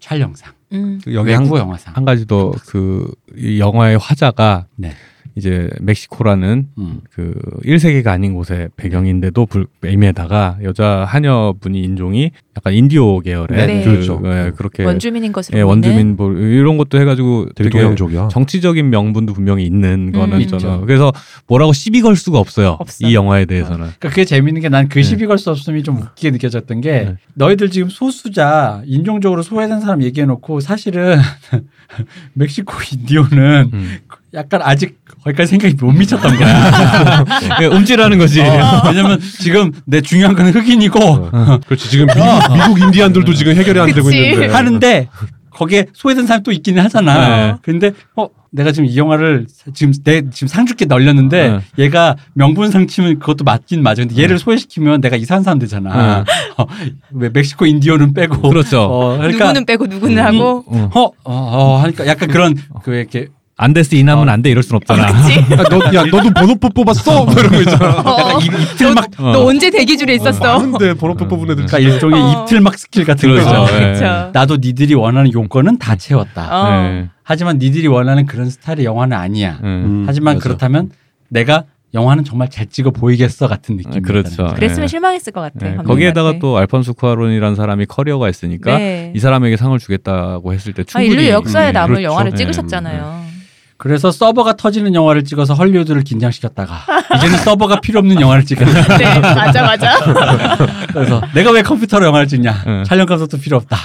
촬영상 음. 그 여기 한, 외국 영화상 한 가지 더그 영화의 화자가 네. 이제 멕시코라는 음. 그 1세기가 아닌 곳의 배경인데도 불임에다가 여자 하녀분이 인종이 약간 인디오 계열의 네. 그, 그렇죠. 예, 그렇게 원주민인 것으로 예. 원주민 볼 이런 것도 해가지고 되게 되게 동양적이야. 정치적인 명분도 분명히 있는 거는 음. 있죠. 저는 그래서 뭐라고 시비 걸 수가 없어요. 없어. 이 영화에 대해서는. 그러니까 그게 재밌는 게 난그 네. 시비 걸 수 없음이 좀 웃기게 느껴졌던 게 네. 너희들 지금 소수자 인종적으로 소외된 사람 얘기해 놓고 사실은 멕시코 인디오는 음. 약간 아직 거기까지 생각이 못 미쳤던 거야. 예, 움찔하는 거지. 어, 왜냐면 지금 내 중요한 건 흑인이고 그렇지 지금 미국, 미국 인디안들도 지금 해결이 안 되고. 있는데. 하는데 거기에 소외된 사람이 또 있기는 하잖아. 네. 근데 어 내가 지금 이 영화를 지금 내 지금 상주께 널렸는데 네. 얘가 명분상 치면 그것도 맞긴 맞아. 근데 얘를 소외시키면 내가 이상한 사람 되잖아. 어, 왜 멕시코 인디오는 빼고 그렇죠. 어, 그러니까 누구는 빼고 누구는 하고. 어. 어, 어, 어 하니까 약간 그런 그 이렇게 안 됐어 이남은 안돼 이럴 순 없잖아. 그치? 야, 너, 야 너도 번호표 뽑았어? 뭐 이런 거 있잖아. 어. 입, 입틀 막 어. 너 언제 대기줄에 있었어? 많은데 번호표 뽑은 애들. 그러니까 일종의 어. 입틀 막 스킬 같은 그렇죠. 거죠. 예. 그렇죠. 나도 니들이 원하는 요건은 다 채웠다. 어. 네. 하지만 니들이 원하는 그런 스타일의 영화는 아니야. 음. 음, 하지만 맞아. 그렇다면 내가 영화는 정말 잘 찍어 보이겠어 같은 느낌이 그렇죠. 그랬으면 네. 실망했을 것 같아. 네. 거기에다가 또 알폰소 쿠아론이라는 사람이 커리어가 있으니까 네. 이 사람에게 상을 주겠다고 했을 때 아, 충분히 인류 역사에 음, 남을 그렇죠. 영화를 네. 찍으셨잖아요. 그래서 서버가 터지는 영화를 찍어서 헐리우드를 긴장시켰다가 이제는 서버가 필요 없는 영화를 찍겠다. 네, 맞아, 맞아. 그래서 내가 왜 컴퓨터로 영화를 찍냐? 네. 촬영 감독도 필요 없다.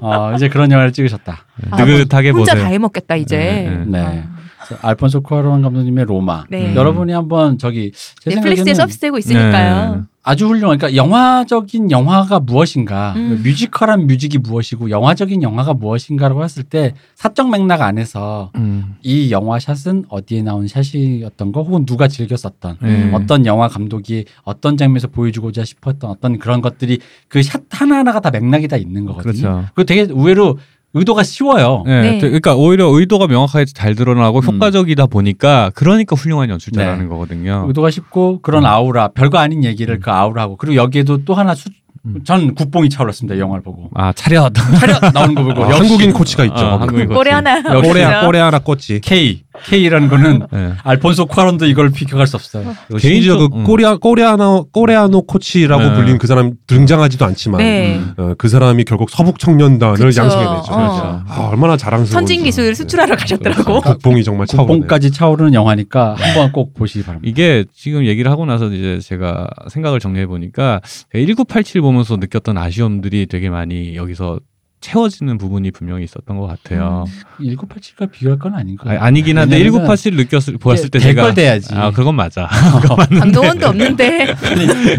어, 이제 그런 영화를 찍으셨다. 아, 느긋하게 혼자 보세요. 다 해먹겠다 이제. 네, 네. 아. 알폰소 쿠아론 감독님의 로마. 네. 여러분이 한번 저기 제 넷플릭스에 서비스되고 있으니까요. 아주 훌륭한 그러니까 영화적인 영화가 무엇인가 음. 뮤지컬한 뮤직이 무엇이고 영화적인 영화가 무엇인가라고 했을 때 사적 맥락 안에서 음. 이 영화 샷은 어디에 나온 샷이었던 거 혹은 누가 즐겼었던 네. 어떤 영화 감독이 어떤 장면에서 보여주고자 싶었던 어떤 그런 것들이 그 샷 하나 하나가 다 맥락이 다 있는 거거든요. 그렇죠. 그거 되게 의외로 의도가 쉬워요. 네. 네. 그러니까 오히려 의도가 명확하게 잘 드러나고 음. 효과적이다 보니까 그러니까 훌륭한 연출자라는 네. 거거든요. 의도가 쉽고 그런 아우라 별거 아닌 얘기를 그 아우라하고 그리고 여기에도 또 하나 수, 음. 전 국뽕이 차올랐습니다. 이 영화를 보고 아 차렷. 차렷 나오는 거 보고 아, 한국인 코치가 있죠. 아, 한국인 꼬리 하나. 꼬레. 꼬레 하나 꽂지. K K라는 거는 네. 알폰소 쿠아론도 이걸 비교할 수 없어요. 심지어 그 개인적- 음. 꼬리아 꼬레아노 꼬레아노 코치라고 네. 불린 그 사람 등장하지도 않지만 네. 음. 어, 그 사람이 결국 서북 청년단을 그쵸. 양성해 내죠. 어. 아, 얼마나 자랑스러운 선진 기술 수출하러 가셨더라고. 국뽕이 정말 차오르네. 국뽕까지 차오르는 영화니까 한번 꼭 보시기 바랍니다. 이게 지금 얘기를 하고 나서 이제 제가 생각을 정리해 보니까 1987 보면서 느꼈던 아쉬움들이 되게 많이 여기서 채워지는 부분이 분명히 있었던 것 같아요. 1987과 비교할 건 아닌 것 아니, 같아요. 아니 긴 한데 왜냐면은 1987 느꼈을 보았을 때될 제가 걸 돼야지. 아 그건 맞아. 강동원도 없는데.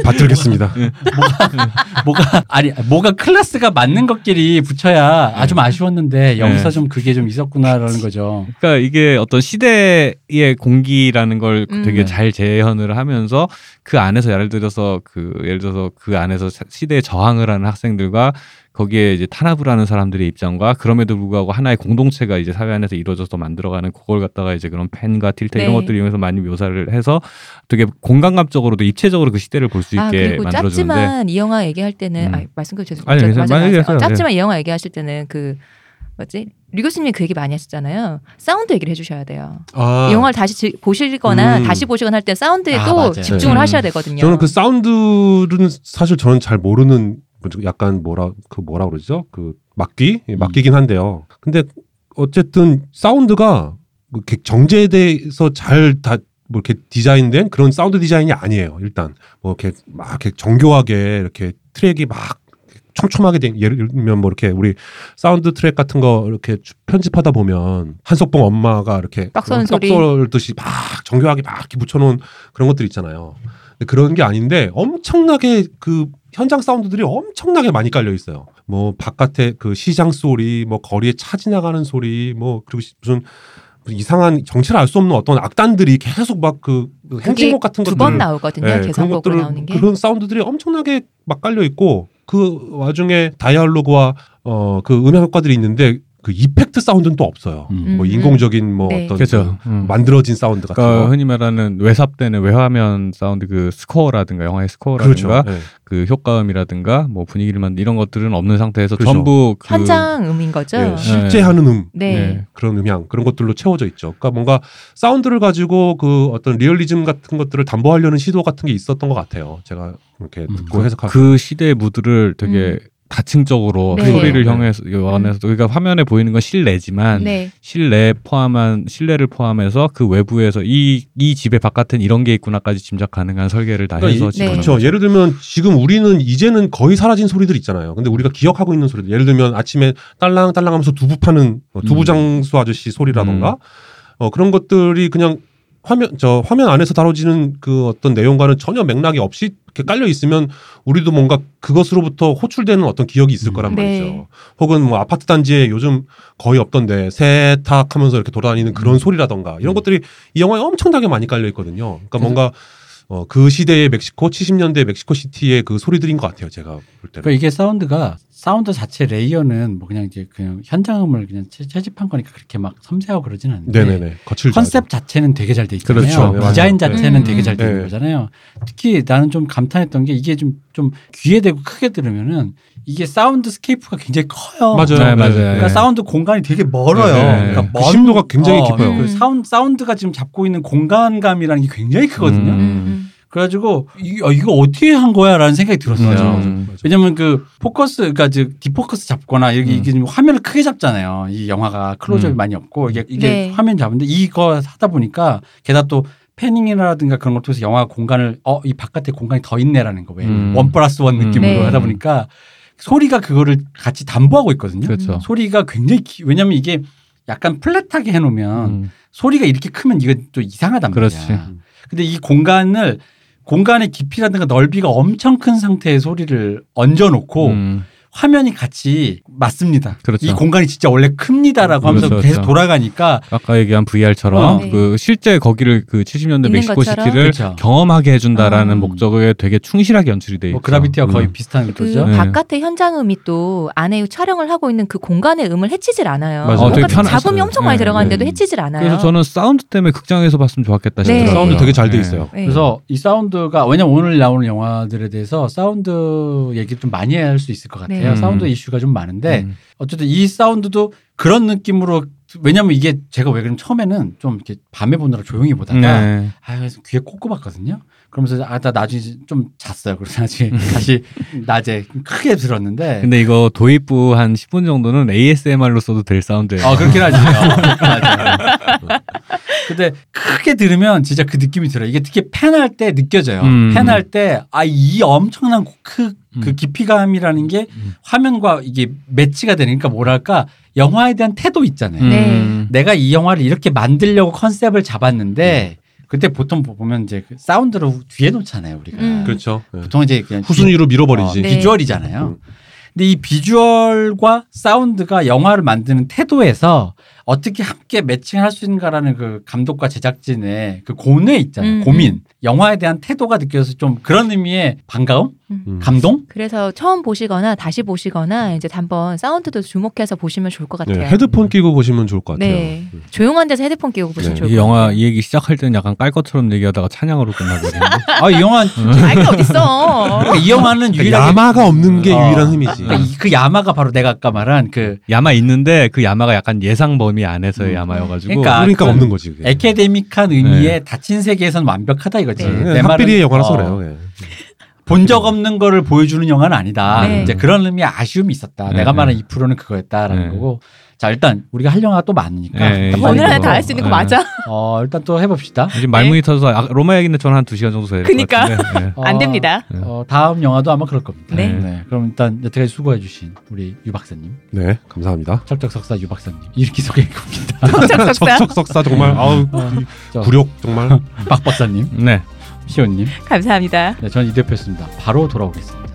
받들겠습니다. 뭐가 아니 뭐가 클래스가 맞는 것끼리 붙여야 아 좀 아쉬웠는데 여기서 네. 좀 그게 좀 있었구나라는 거죠. 그러니까 이게 어떤 시대의 공기라는 걸 음. 되게 잘 재현을 하면서 그 안에서 예를 들어서 그 예를 들어서 그 안에서 사- 시대에 저항을 하는 학생들과 거기에 이제 탄압을 하는 사람들의 입장과 그럼에도 불구하고 하나의 공동체가 이제 사회 안에서 이루어져서 만들어가는 그걸 갖다가 이제 그런 펜과 틸테 이런 네. 것들을 이용해서 많이 묘사를 해서 되게 공감각적으로도 입체적으로 그 시대를 볼수아 있게 그리고 만들어주는데 짭지만 이 영화 얘기할 때는 음. 아 말씀 그 죄송해요. 아니. 맞아, 맞아. 어, 짭지만 이 영화 얘기하실 때는 그 뭐지 류 교수님이 그 얘기 많이 하셨잖아요. 사운드 얘기를 해주셔야 돼요. 아, 이 영화를 다시 지- 보시거나 음. 다시 보시거나 할 때 사운드에 아, 또 맞아요. 집중을 음. 하셔야 되거든요. 저는 그 사운드는 사실 저는 잘 모르는? 약간 뭐라 그 뭐라 그러죠? 그 막귀 예, 막귀긴 한데요. 근데 어쨌든 사운드가 뭐 이렇게 정제돼서 잘다 뭐 이렇게 디자인된 그런 사운드 디자인이 아니에요. 일단 뭐 이렇게 막 이렇게 정교하게 이렇게 track이 막 촘촘하게 된 예를 들면 뭐 이렇게 우리 sound track 같은 거 이렇게 주- 편집하다 보면 한석봉 엄마가 이렇게 떡 써는 소리. 듯이 막 정교하게 막 이렇게 붙여놓은 그런 것들 있잖아요. 근데 그런 게 아닌데 엄청나게 그 현장 사운드들이 엄청나게 많이 깔려 있어요. 뭐 바깥에 그 시장 소리, 뭐 거리에 차 지나가는 소리, 뭐 그리고 시- 무슨 이상한 정체를 알 수 없는 어떤 악단들이 계속 막 그 행진곡 같은 두 것들 번 나오거든요. 예, 그런 것들을 나오는 게. 그런 사운드들이 엄청나게 막 깔려 있고 그 와중에 dialogue와 어 그 음향 효과들이 있는데 그 effect sound는 또 없어요. 음. 뭐 음, 인공적인 뭐 네. 어떤 그렇죠. 그 음. 만들어진 사운드 같은 그러니까 거. 흔히 말하는 외삽되는 외화면 사운드 그 스코어라든가 영화의 스코어라든가 그렇죠. 예. 그 효과음이라든가 뭐 분위기를 만든 이런 것들은 없는 상태에서 그렇죠. 전부 그 현장 음인 거죠. 예, 실제 네. 하는 음 네. 네. 그런 음향 그런 것들로 채워져 있죠. 그러니까 뭔가 사운드를 가지고 그 어떤 리얼리즘 같은 것들을 담보하려는 시도 같은 게 있었던 것 같아요. 제가 이렇게 음, 듣고 해석하고 그 시대의 무드를 되게 다층적으로 네. 소리를 네. 향해서 안에서 그러니까 화면에 보이는 건 실내지만 네. 실내 포함한 실내를 포함해서 그 외부에서 이 이 집의 바깥엔 이런 게 있구나까지 짐작 가능한 설계를 다 그러니까 해서 이- 집어넣은 그렇죠. 거죠. 예를 들면 지금 우리는 이제는 거의 사라진 소리들 있잖아요. 근데 우리가 기억하고 있는 소리들. 예를 들면 아침에 딸랑딸랑하면서 두부 파는 어, 두부 음. 장수 아저씨 소리라던가 어, 그런 것들이 그냥 화면 저 화면 안에서 다뤄지는 그 어떤 내용과는 전혀 맥락이 없이 이렇게 깔려 있으면 우리도 뭔가 그것으로부터 호출되는 어떤 기억이 있을 거란 네. 말이죠. 혹은 뭐 아파트 단지에 요즘 거의 없던데 세탁하면서 이렇게 돌아다니는 그런 소리라던가 이런 것들이 이 영화에 엄청나게 많이 깔려 있거든요. 그러니까 뭔가 어, 그 시대의 멕시코 70년대 멕시코 시티의 그 소리들인 것 같아요. 제가 볼 때는. 그러니까 이게 사운드가 사운드 자체 layer는 뭐 그냥 이제 그냥 현장음을 그냥 채- 채집한 거니까 그렇게 막 섬세하고 그러진 않는데 네네네. 거칠죠. 컨셉 자체는 되게 잘 돼 있잖아요. 그렇죠. 네, 디자인 맞아요. 자체는 음. 되게 잘 되는 네. 거잖아요. 특히 나는 좀 감탄했던 게 이게 좀좀 귀에 대고 크게 들으면은 이게 soundscape가 굉장히 커요. 맞아요. 네, 맞아요. 그러니까 네. 사운드 공간이 되게 멀어요. 네. 그러니까 그 심도가 굉장히 어, 깊어요. 그 사운드 사운드가 지금 잡고 있는 공간감이라는 게 굉장히 크거든요. 음. 음. 그래가지고 이, 어, 이거 어떻게 한 거야라는 생각이 들었어요. 맞아, 맞아, 음. 맞아. 왜냐면 그 포커스 그러니까 즉 deep focus 잡거나 이게, 음. 이게 좀 화면을 크게 잡잖아요. 이 영화가 클로즈업이 음. 많이 없고 이게 이게 네. 화면 잡는데 이거 하다 보니까 게다가 또 패닝이라든가 그런 걸 통해서 영화 공간을 어 이 바깥에 공간이 더 있네라는 거왜 음. 원 플러스 원 느낌으로 네. 하다 보니까 소리가 그거를 같이 담보하고 있거든요. 그렇죠. 소리가 굉장히 기, 왜냐면 이게 약간 플랫하게 해놓으면 음. 소리가 이렇게 크면 이거 또 이상하단 그렇지. 말이야. 근데 이 공간을 공간의 깊이라든가 넓이가 엄청 큰 상태의 소리를 얹어놓고 음. 화면이 같이 맞습니다. 그렇죠. 이 공간이 진짜 원래 큽니다라고 하면서 그렇죠, 계속 그렇죠. 돌아가니까 아까 얘기한 VR처럼 어. 네. 그 실제 거기를 그 70년대 있는 멕시코 것처럼? 시티를 그렇죠. 경험하게 해준다라는 아. 목적에 되게 충실하게 연출이 돼 있죠. 뭐 그라비티와 거의 음. 비슷한 그 거죠. 네. 바깥의 현장음이 또 안에 촬영을 하고 있는 그 공간의 음을 해치질 않아요. 맞아요. 되게 좀 편하죠. 잡음이 엄청 많이 네, 들어가는데도 네. 해치질 않아요. 그래서 저는 사운드 때문에 극장에서 봤으면 좋았겠다 네. 싶더라고요. 사운드 되게 잘돼 네. 있어요. 네. 그래서 이 사운드가 왜냐면 오늘 나오는 영화들에 대해서 사운드 얘기 좀 많이 할 수 있을 것 같아요. 네. 사운드 음. 이슈가 좀 많은데 음. 어쨌든 이 사운드도 그런 느낌으로 왜냐면 이게 제가 왜 그러면 처음에는 좀 이렇게 밤에 보느라 조용히 보다가 네. 아 그래서 귀에 꼭 꼽았거든요. 그러면서 아나 나중에 좀 잤어요. 그래서 나중에 음. 다시 낮에 크게 들었는데 근데 이거 도입부 한 10분 정도는 ASMR로 써도 될 사운드예요. 아 그렇긴 하죠. 맞아요. 근데 크게 들으면 진짜 그 느낌이 들어요. 이게 특히 팬할 때 느껴져요. 음. 팬할 때 아 이 엄청난 그, 그 음. 깊이감이라는 게 음. 화면과 이게 매치가 되니까 뭐랄까 영화에 대한 태도 있잖아요. 음. 내가 이 영화를 이렇게 만들려고 컨셉을 잡았는데 그때 보통 보면 이제 그 사운드를 뒤에 놓잖아요 우리가. 음. 그렇죠. 예. 보통 이제 그냥 후순위로 밀어버리지. 어, 네. 비주얼이잖아요. 음. 근데 이 비주얼과 사운드가 영화를 만드는 태도에서 어떻게 함께 매칭할 수 있는가라는 그 감독과 제작진의 그 고뇌 있잖아요. 음, 고민. 영화에 대한 태도가 느껴져서 좀 그런 의미의 반가움? 음. 감동? 그래서 처음 보시거나 다시 보시거나 이제 한번 사운드도 주목해서 보시면 좋을 것 같아요. 네, 헤드폰 끼고 보시면 좋을 것 같아요. 네. 음. 조용한 데서 헤드폰 끼고 보시면 네. 좋을 이것 영화 같아요. 이 얘기 시작할 때는 약간 깔 것처럼 얘기하다가 찬양으로 끝나버리는데. 아, 이 영화 알게 어딨어. 그러니까 이 영화는 그러니까 유일하게 야마가 없는 게 어. 유일한 흠이지. 그러니까 이- 그 야마가 바로 내가 아까 말한 그 야마 있는데 그 야마가 약간 예상 범위 안에서의 음. 야마여가지고. 그러니까 그러니까 그- 없는 거지. 그게. 에케데믹한 의미의 닫힌 세계에선 완벽하다 이거지. 네. 네, 내 말은, 영화라서 어, 그래요. 예. 본적 없는 거를 보여주는 영화는 아니다. 네. 이제 그런 의미의 아쉬움이 있었다. 네, 내가 네. 말한 2%는 그거였다라는 네. 거고. 자 일단 우리가 할 영화가 또 많으니까 네, 오늘 안에 또, 다할 수 있는 거 네. 맞아? 어 일단 또 해봅시다. 지금 말문이 터져서 아, 로마 얘기는 저는 한두 시간 정도 돼요. 그니까. 네. 안 됩니다. 네. 어, 다음 영화도 아마 그럴 겁니다. 네. 그럼 일단 여태까지 수고해주신 우리 유 박사님, 네, 감사합니다. 철적석사 유 박사님 이렇게 소개해 봅니다. 척척석사. 석석사 정말 아우 저, 굴욕 정말. 박 박사님, 네. 시온님, 감사합니다. 네, 저는 이 대표였습니다. 바로 돌아오겠습니다.